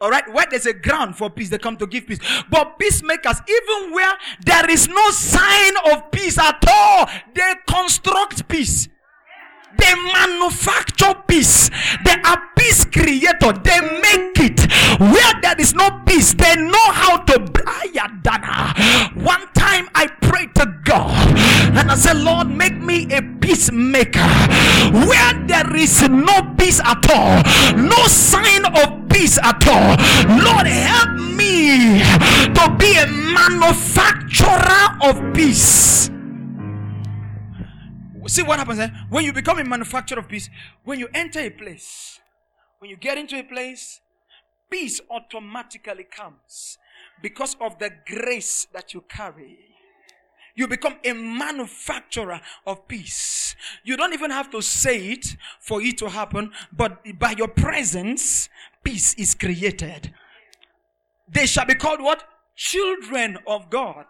All right, where there's a ground for peace, they come to give peace. But peacemakers, even where there is no sign of peace at all, they construct peace. They manufacture peace. They are peace creator. They make it. Where there is no peace, they know how to. One time I prayed God and I said, Lord, make me a peacemaker. Where there is no peace at all, no sign of peace at all. Lord, help me to be a manufacturer of peace. See what happens eh? when you become a manufacturer of peace. When you enter a place, when you get into a place, peace automatically comes because of the grace that you carry. You become a manufacturer of peace. You don't even have to say it for it to happen, but by your presence, peace is created. They shall be called what? Children of God.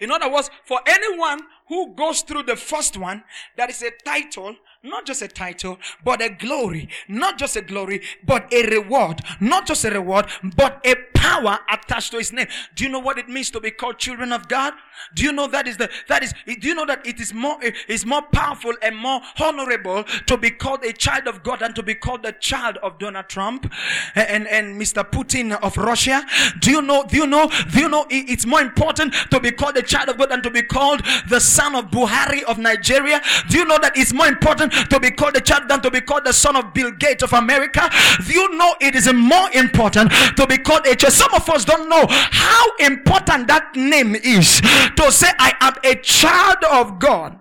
In other words, for anyone who goes through the first one, that is a title, not just a title, but a glory. Not just a glory, but a reward. Not just a reward, but a power attached to his name. Do you know what it means to be called children of God? Do you know that is the, that is, do you know that it is more, is more powerful and more honorable to be called a child of God than to be called the child of Donald Trump and, and Mr. Putin of Russia? Do you know, do you know, do you know it's more important to be called a child of God than to be called the son of Buhari of Nigeria? Do you know that it's more important to be called a child than to be called the son of Bill Gates of America. You know it is more important to be called a child? Some of us don't know how important that name is to say, I am a child of God.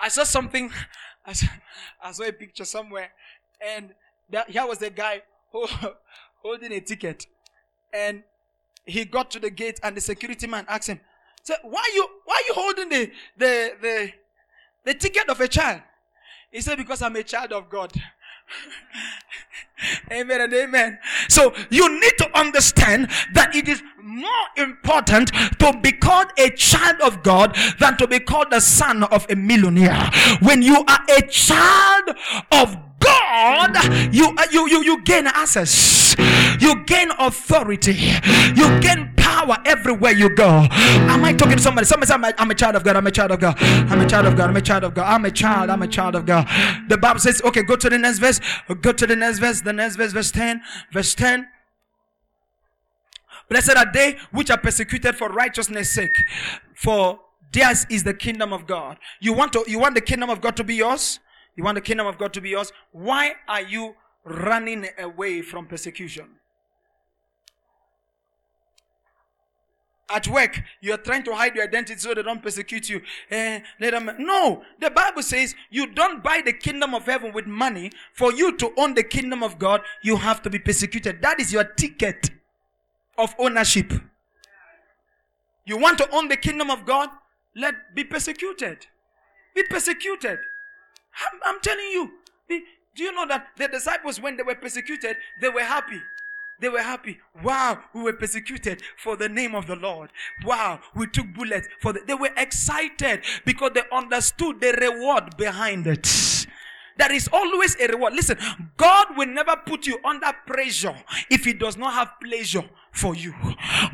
I saw something, I saw, I saw a picture somewhere, and that, here was a guy who, holding a ticket, and he got to the gate, and the security man asked him, "So why you why are you holding the the the the ticket of a child?" He said, "Because I'm a child of God." amen and amen. So you need to understand that it is more important to be called a child of God than to be called the son of a millionaire. When you are a child of God, you, uh, you, you, you gain access, you gain authority, you gain power everywhere you go. Am I talking to somebody? Somebody say, I'm a, I'm a child of God. I'm a child of God. I'm a child of God. I'm a child of God. I'm a child. I'm a child of God. The Bible says, okay, go to the next verse. Go to the next verse. The next verse, verse 10. Verse 10. Blessed are they which are persecuted for righteousness' sake, for theirs is the kingdom of God. You want to, you want the kingdom of God to be yours? You want the kingdom of God to be yours? Why are you running away from persecution? At work, you're trying to hide your identity so they don't persecute you. Eh, let them, no, the Bible says you don't buy the kingdom of heaven with money. For you to own the kingdom of God, you have to be persecuted. That is your ticket of ownership. You want to own the kingdom of God? Let be persecuted. Be persecuted. I'm, I'm telling you. Do you know that the disciples, when they were persecuted, they were happy? They were happy. Wow, we were persecuted for the name of the Lord. Wow, we took bullets for the. They were excited because they understood the reward behind it. There is always a reward. Listen, God will never put you under pressure if He does not have pleasure for you.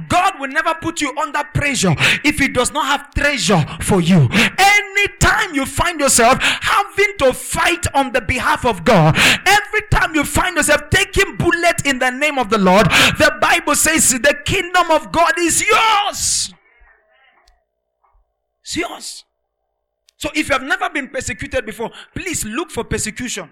God will never put you under pressure if He does not have treasure for you. Anytime you find yourself having to fight on the behalf of God, every time you find yourself taking bullet in the name of the Lord, the Bible says the kingdom of God is yours. It's yours. So if you have never been persecuted before, please look for persecution.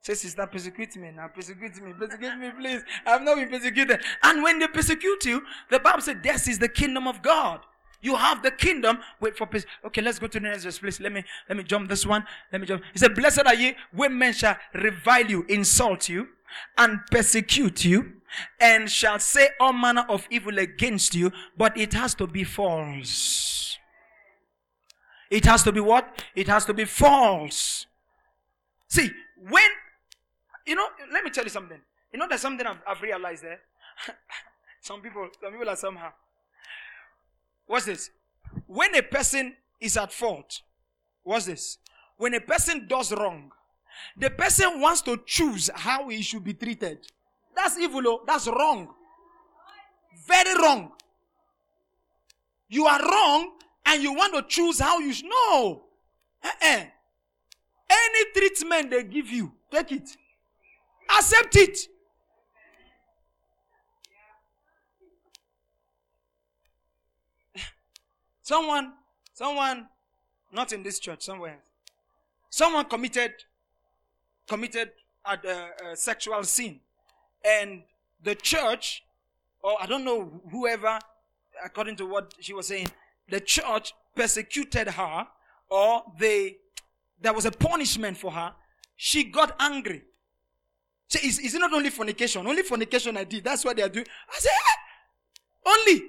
Say, sister, persecute me now. Persecute me. Persecute me, please. I've not been persecuted. And when they persecute you, the Bible says, this is the kingdom of God. You have the kingdom. Wait for pers- Okay, let's go to the next verse, please. Let me let me jump this one. Let me jump. He said, Blessed are ye when men shall revile you, insult you, and persecute you, and shall say all manner of evil against you, but it has to be false. It has to be what? It has to be false. See, when you know, let me tell you something. You know, there's something I've, I've realized there. some people, some people are somehow. What's this? When a person is at fault, what's this? When a person does wrong, the person wants to choose how he should be treated. That's evil. Oh. That's wrong. Very wrong. You are wrong and you want to choose how you should. No. Uh-uh. Any treatment they give you, take it. Accept it. Someone, someone, not in this church, somewhere. Someone committed, committed a, a, a sexual sin, and the church, or I don't know whoever, according to what she was saying, the church persecuted her, or they there was a punishment for her. She got angry. So is, it not only fornication? Only fornication I did. That's what they are doing. I said, only.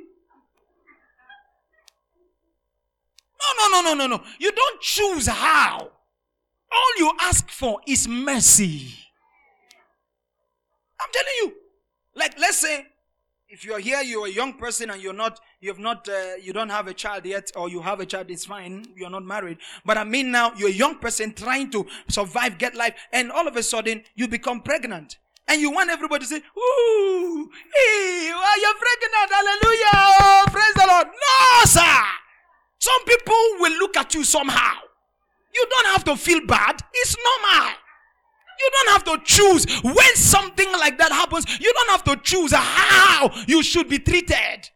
No, no, no, no, no, no. You don't choose how. All you ask for is mercy. I'm telling you. Like, let's say, if you're here, you're a young person and you're not, you've not, uh, you don't have a child yet, or you have a child, it's fine. You're not married. But I mean now, you're a young person trying to survive, get life, and all of a sudden, you become pregnant. And you want everybody to say, Ooh, hey, you're pregnant, hallelujah, oh, praise the Lord. No, sir. Some people will look at you somehow. You don't have to feel bad. It's normal. You don't have to choose when something like that happens. You don't have to choose how you should be treated.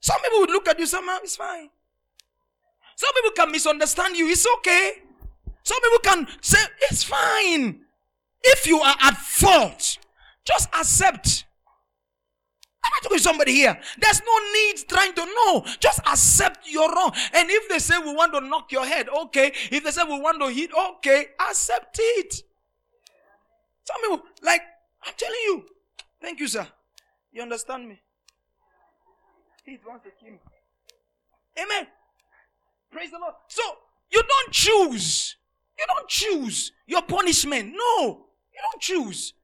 Some people would look at you somehow, it's fine. Some people can misunderstand you, it's okay. Some people can say, it's fine. If you are at fault, just accept. I'm I talking to somebody here? There's no need trying to know. Just accept you're wrong. And if they say we want to knock your head, okay. If they say we want to hit, okay, accept it. Some people, like, I'm telling you. Thank you, sir. You understand me? He wants to kill me. Amen. Praise the Lord. So, you don't choose. You don't choose your punishment. No. You don't choose.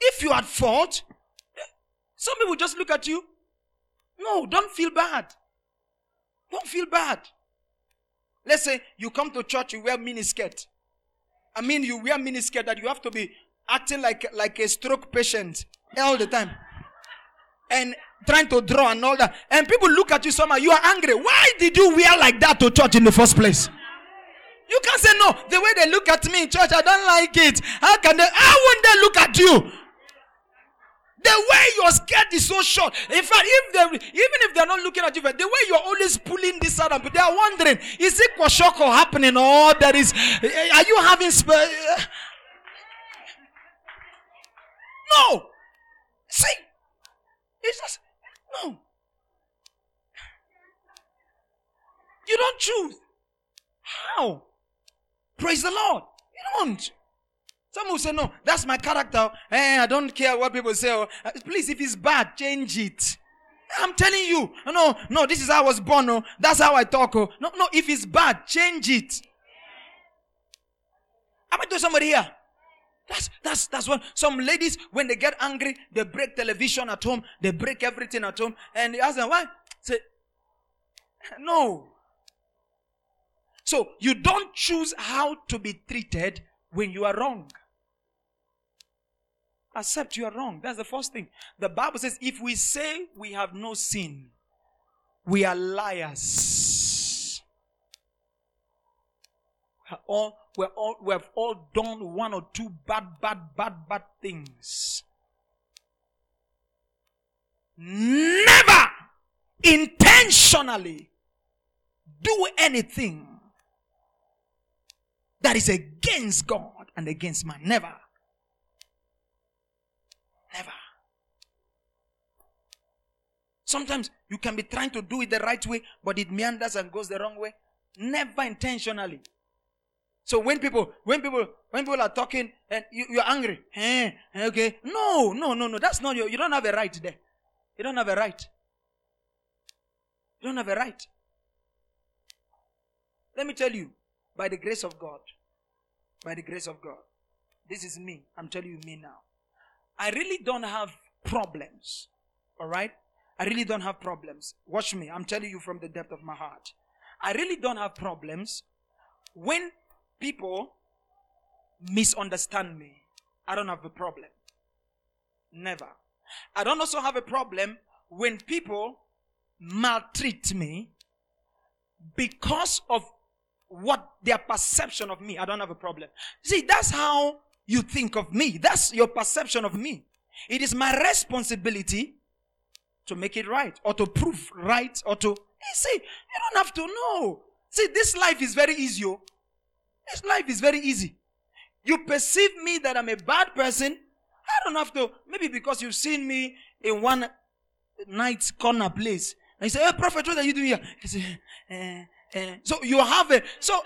If you had fought, some people just look at you. No, don't feel bad. Don't feel bad. Let's say you come to church, you wear miniskirt. I mean, you wear miniskirt that you have to be acting like like a stroke patient all the time and trying to draw and all that and people look at you somehow you are angry why did you wear like that to church in the first place you can't say no the way they look at me in church i don't like it how can they how won't they look at you the way your skirt is so short. In fact, if they even if they're not looking at you, but the way you're always pulling this out, but they are wondering, is it kwashiorkor happening or there is? Are you having? Sp- no. See? It's just, no. You don't choose. How? Praise the Lord. You don't. Some will say, no, that's my character. Hey, eh, I don't care what people say. Oh, please, if it's bad, change it. I'm telling you. No, no, this is how I was born. No, that's how I talk. Oh. No, no, if it's bad, change it. Am I doing somebody here? That's that's that's when some ladies when they get angry, they break television at home, they break everything at home, and they ask them why. Say, no. So you don't choose how to be treated when you are wrong. Accept you are wrong. That's the first thing. The Bible says, if we say we have no sin, we are liars. All we're all, we have all done one or two bad, bad, bad, bad things. Never intentionally do anything that is against God and against man. Never. Never. Sometimes you can be trying to do it the right way, but it meanders and goes the wrong way. Never intentionally. So when people, when people, when people are talking and you, you're angry, eh, okay, no, no, no, no, that's not your, you don't have a right there. You don't have a right. You don't have a right. Let me tell you, by the grace of God, by the grace of God, this is me. I'm telling you me now. I really don't have problems. All right? I really don't have problems. Watch me. I'm telling you from the depth of my heart. I really don't have problems when people misunderstand me, I don't have a problem. Never. I don't also have a problem when people maltreat me because of what their perception of me. I don't have a problem. See, that's how you think of me. That's your perception of me. It is my responsibility to make it right or to prove right or to eh, See, you don't have to know. See, this life is very easy. Oh. This life is very easy. You perceive me that I'm a bad person. I don't have to. Maybe because you've seen me in one night corner place. And you say, Hey, prophet, what are you doing here? He say, eh, eh. So you have a. So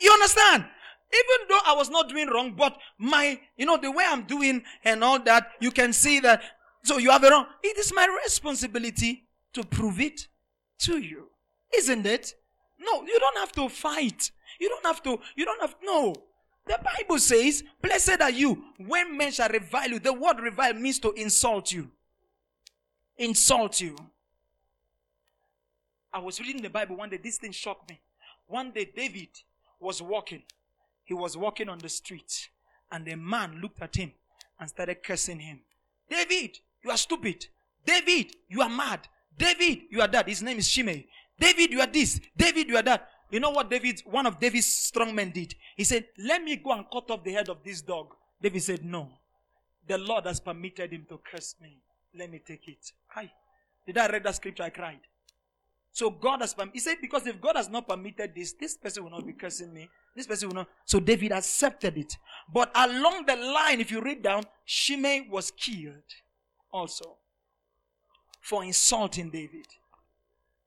you understand? Even though I was not doing wrong, but my, you know, the way I'm doing and all that, you can see that. So you have it wrong. It is my responsibility to prove it to you. Isn't it? No, you don't have to fight. You don't have to, you don't have, no. The Bible says, blessed are you when men shall revile you. The word revile means to insult you. Insult you. I was reading the Bible one day, this thing shocked me. One day, David was walking. He was walking on the street, and a man looked at him and started cursing him. David, you are stupid. David, you are mad. David, you are that. His name is Shimei. David, you are this. David, you are that. You know what David, one of David's strong men did? He said, Let me go and cut off the head of this dog. David said, No. The Lord has permitted him to curse me. Let me take it. Hi. Did I read that scripture? I cried. So God has permitted. He said, Because if God has not permitted this, this person will not be cursing me. This person will not. So David accepted it. But along the line, if you read down, Shimei was killed also for insulting David.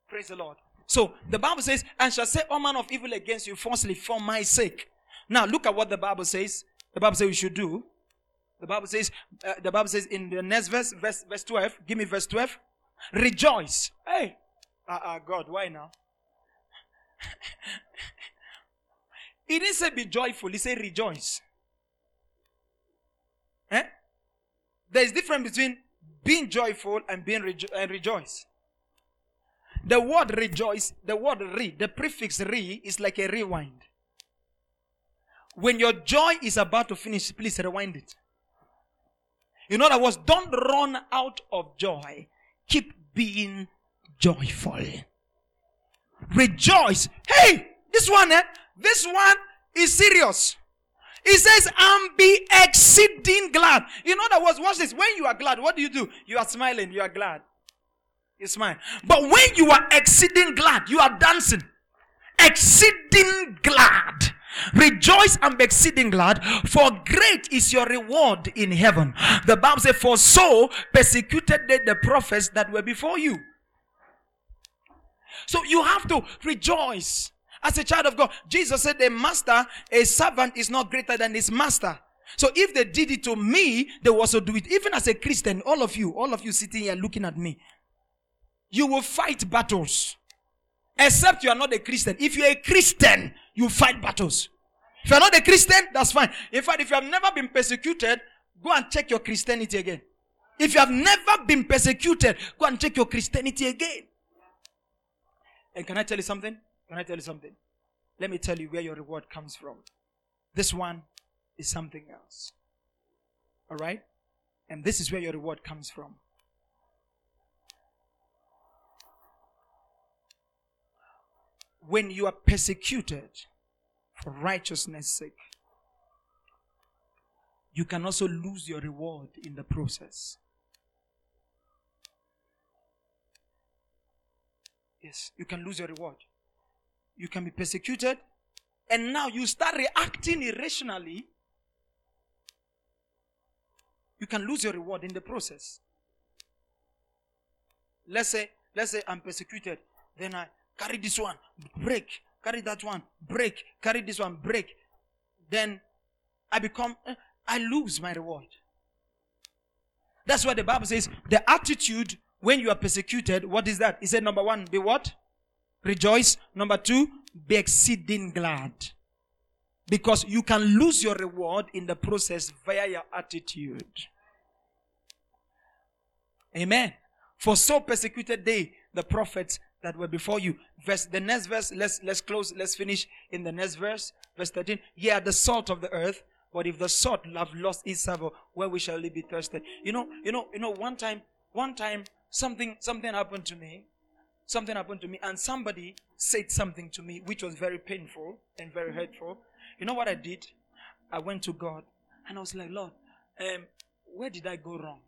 Praise the Lord. So the Bible says, and shall say all manner of evil against you falsely for my sake. Now look at what the Bible says. The Bible says we should do. The Bible says, uh, the Bible says in the next verse, verse, verse 12, give me verse 12. Rejoice. Hey, uh, uh, God, why now? he didn't say be joyful, he said rejoice. Eh? There is difference between being joyful and being rejo- and rejoice. The word rejoice, the word re, the prefix re is like a rewind. When your joy is about to finish, please rewind it. In other words, don't run out of joy. Keep being joyful. Rejoice. Hey, this one, eh? This one is serious. He says, and be exceeding glad. In other words, watch this. When you are glad, what do you do? You are smiling, you are glad. It's mine. But when you are exceeding glad, you are dancing. Exceeding glad. Rejoice and be exceeding glad, for great is your reward in heaven. The Bible says, For so persecuted they the prophets that were before you. So you have to rejoice as a child of God. Jesus said, A master, a servant is not greater than his master. So if they did it to me, they will also do it. Even as a Christian, all of you, all of you sitting here looking at me, you will fight battles. Except you are not a Christian. If you're a Christian, you fight battles. If you're not a Christian, that's fine. In fact, if you have never been persecuted, go and check your Christianity again. If you have never been persecuted, go and check your Christianity again. And can I tell you something? Can I tell you something? Let me tell you where your reward comes from. This one is something else. All right? And this is where your reward comes from. When you are persecuted for righteousness' sake, you can also lose your reward in the process. Yes, you can lose your reward. You can be persecuted, and now you start reacting irrationally. You can lose your reward in the process. Let's say, let's say I'm persecuted, then I carry this one, break, carry that one, break, carry this one, break. Then I become, eh, I lose my reward. That's why the Bible says the attitude when you are persecuted, what is that? He said, number one, be what? Rejoice. Number two, be exceeding glad. Because you can lose your reward in the process via your attitude. Amen. For so persecuted they, the prophets that were before you. Verse the next verse, let's let's close, let's finish in the next verse, verse 13. Yeah, the salt of the earth, but if the salt have lost its savor, where we shall be thirsty? You know, you know, you know, one time, one time something something happened to me. Something happened to me, and somebody said something to me which was very painful and very hurtful. You know what I did? I went to God and I was like, Lord, um, where did I go wrong?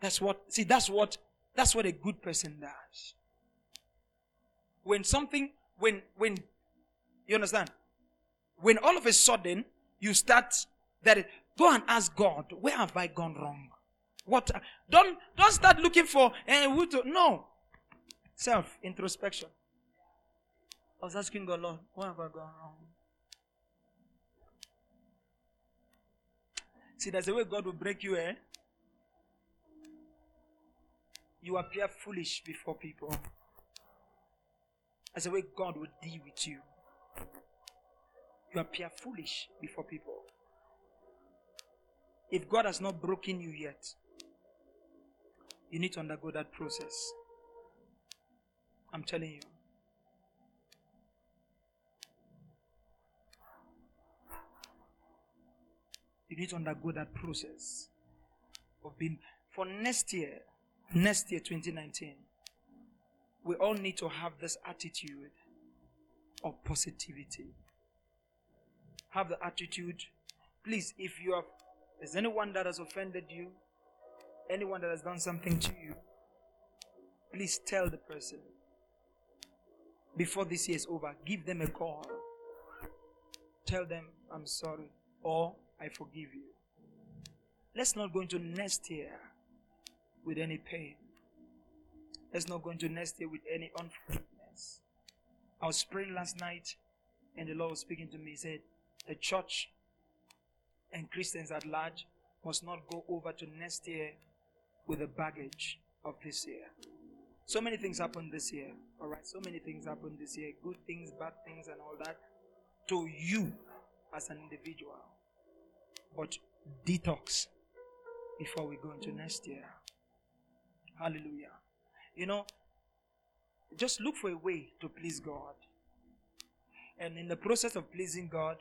That's what see, that's what that's what a good person does. when something, when, when, you understand? When all of a sudden you start that, go and ask God, where have I gone wrong? What, don't, don't start looking for, eh, who to, no. Self introspection. I was asking God, Lord, where have I gone wrong? See, there's a way God will break you, eh? You appear foolish before people. As the way God will deal with you. You appear foolish before people. If God has not broken you yet, you need to undergo that process. I'm telling you. You need to undergo that process of being for next year, next year 2019. We all need to have this attitude of positivity. Have the attitude. Please, if you have, there's anyone that has offended you, anyone that has done something to you, please tell the person before this year is over. Give them a call. Tell them, I'm sorry, or I forgive you. Let's not go into next year with any pain. Let's not go into next year with any unforgiveness. I was praying last night, and the Lord was speaking to me. He said, The church and Christians at large must not go over to next year with the baggage of this year. So many things happened this year. All right, so many things happened this year good things, bad things, and all that to you as an individual. But detox before we go into next year. Hallelujah. You know, just look for a way to please God. And in the process of pleasing God,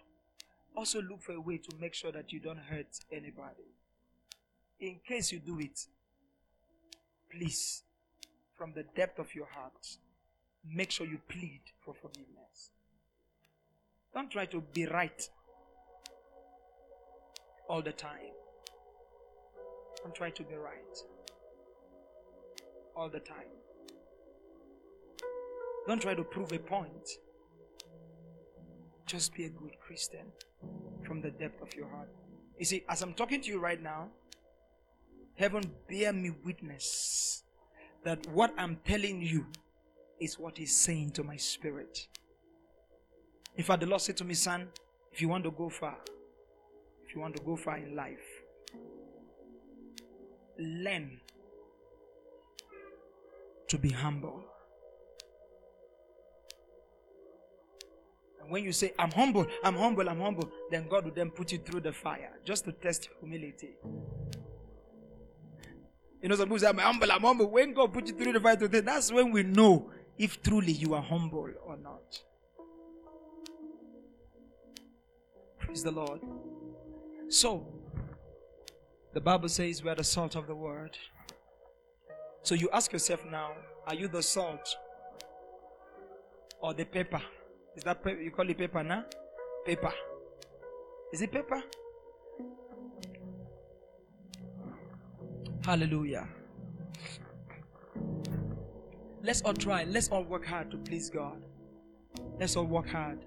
also look for a way to make sure that you don't hurt anybody. In case you do it, please from the depth of your heart, make sure you plead for forgiveness. Don't try to be right all the time. Don't try to be right all the time. Don't try to prove a point. Just be a good Christian from the depth of your heart. You see, as I'm talking to you right now, heaven bear me witness that what I'm telling you is what He's saying to my spirit. In fact, the Lord said to me, son, if you want to go far, if you want to go far in life, learn to be humble. And when you say, I'm humble, I'm humble, I'm humble, then God will then put you through the fire just to test humility. You know, some people say, I'm humble, I'm humble. When God put you through the fire today, that's when we know if truly you are humble or not. Praise the Lord. So, the Bible says we are the salt of the world. So you ask yourself now, are you the salt or the pepper? Is that? You call it pepper now? Pepper. Is it pepper? Hallelujah. Let's all try. Let's all work hard to please God. Let's all work hard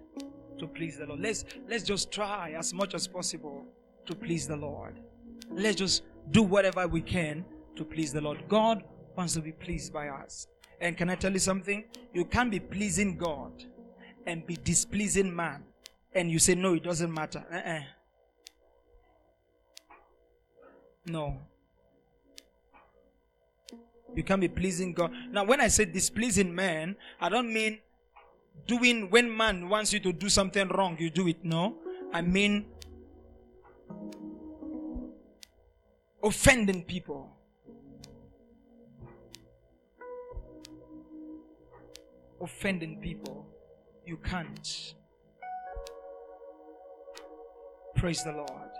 to please the Lord. Let's let's just try as much as possible to please the Lord. Let's just do whatever we can to please the Lord. God wants to be pleased by us. And can I tell you something? You can't be pleasing God and be displeasing man. And you say, no, it doesn't matter. Uh-uh. No. You can't be pleasing God. Now, when I say displeasing man, I don't mean doing when man wants you to do something wrong, you do it. No. I mean offending people. Offending people. You can't. Praise the Lord.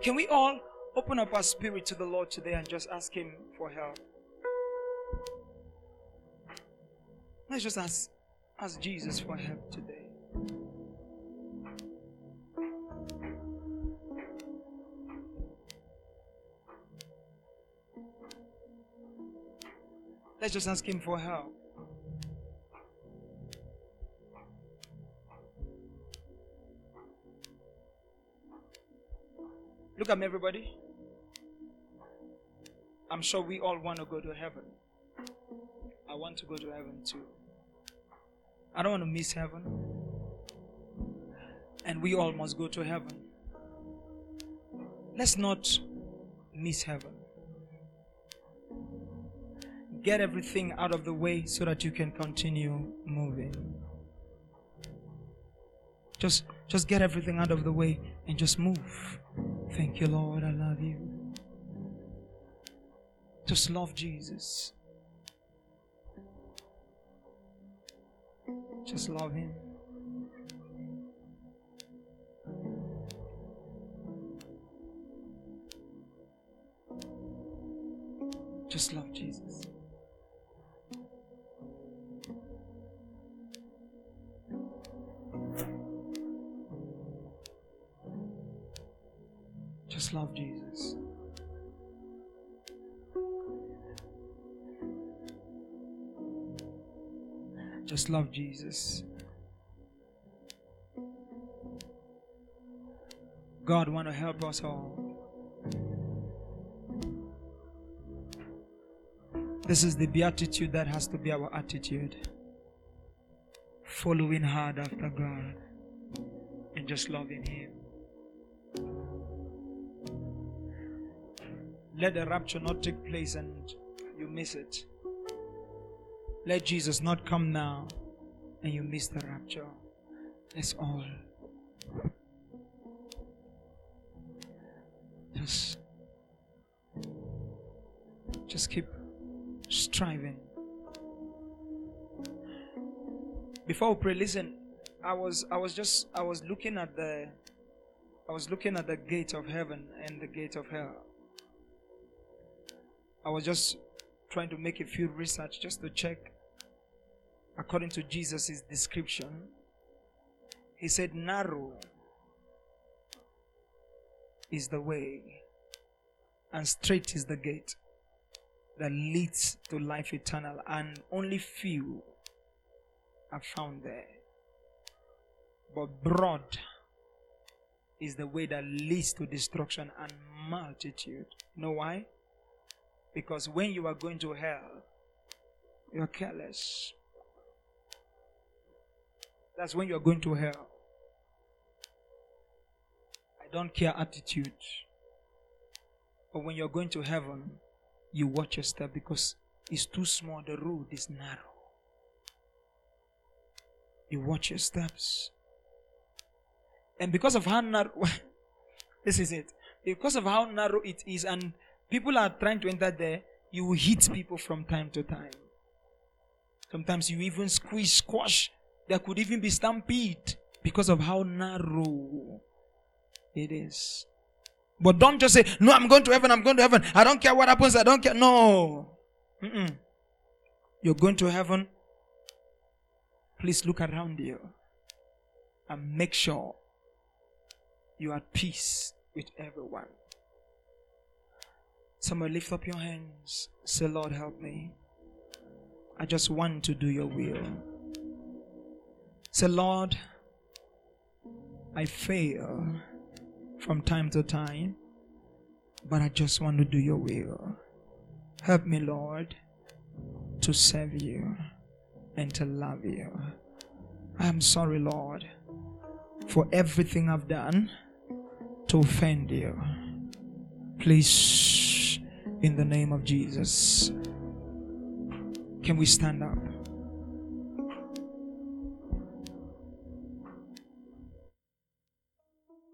Can we all open up our spirit to the Lord today and just ask Him for help. Let's just ask, ask Jesus for help today. Let's just ask Him for help. Look at me, everybody. I'm sure we all want to go to heaven. I want to go to heaven too. I don't want to miss heaven. And we all must go to heaven. Let's not miss heaven. Get everything out of the way so that you can continue moving. Just just get everything out of the way and just move. Thank you, Lord. I love you. Just love Jesus. Just love Him. Just love Jesus. Just love Jesus. Just love Jesus. God want to help us all. This is the beatitude that has to be our attitude. Following hard after God and just loving Him. Let the rapture not take place and you miss it. Let Jesus not come now and you miss the rapture. That's all. Just, just keep striving. Before we pray, listen. I was I was just I was looking at the I was looking at the gate of heaven and the gate of hell. I was just trying to make a few research just to check according to Jesus' description. He said, Narrow is the way, and straight is the gate that leads to life eternal, and only few are found there. But broad is the way that leads to destruction and multitude. You know why? Because when you are going to hell, you're careless. That's when you're going to hell. I don't care attitude. But when you're going to heaven, you watch your step because it's too small, the road is narrow. You watch your steps. And because of how narrow, this is it. Because of how narrow it is, and people are trying to enter there, you will hit people from time to time. Sometimes you even squeeze, squash. There could even be stampede because of how narrow it is. But don't just say, No, I'm going to heaven, I'm going to heaven. I don't care what happens, I don't care. No. Mm-mm. You're going to heaven. Please look around you and make sure you are at peace with everyone. Somebody lift up your hands. Say, Lord, help me. I just want to do your will. Say, Lord, I fail from time to time, but I just want to do your will. Help me, Lord, to serve you and to love you. I'm sorry, Lord, for everything I've done to offend you. Please, in the name of Jesus, can we stand up?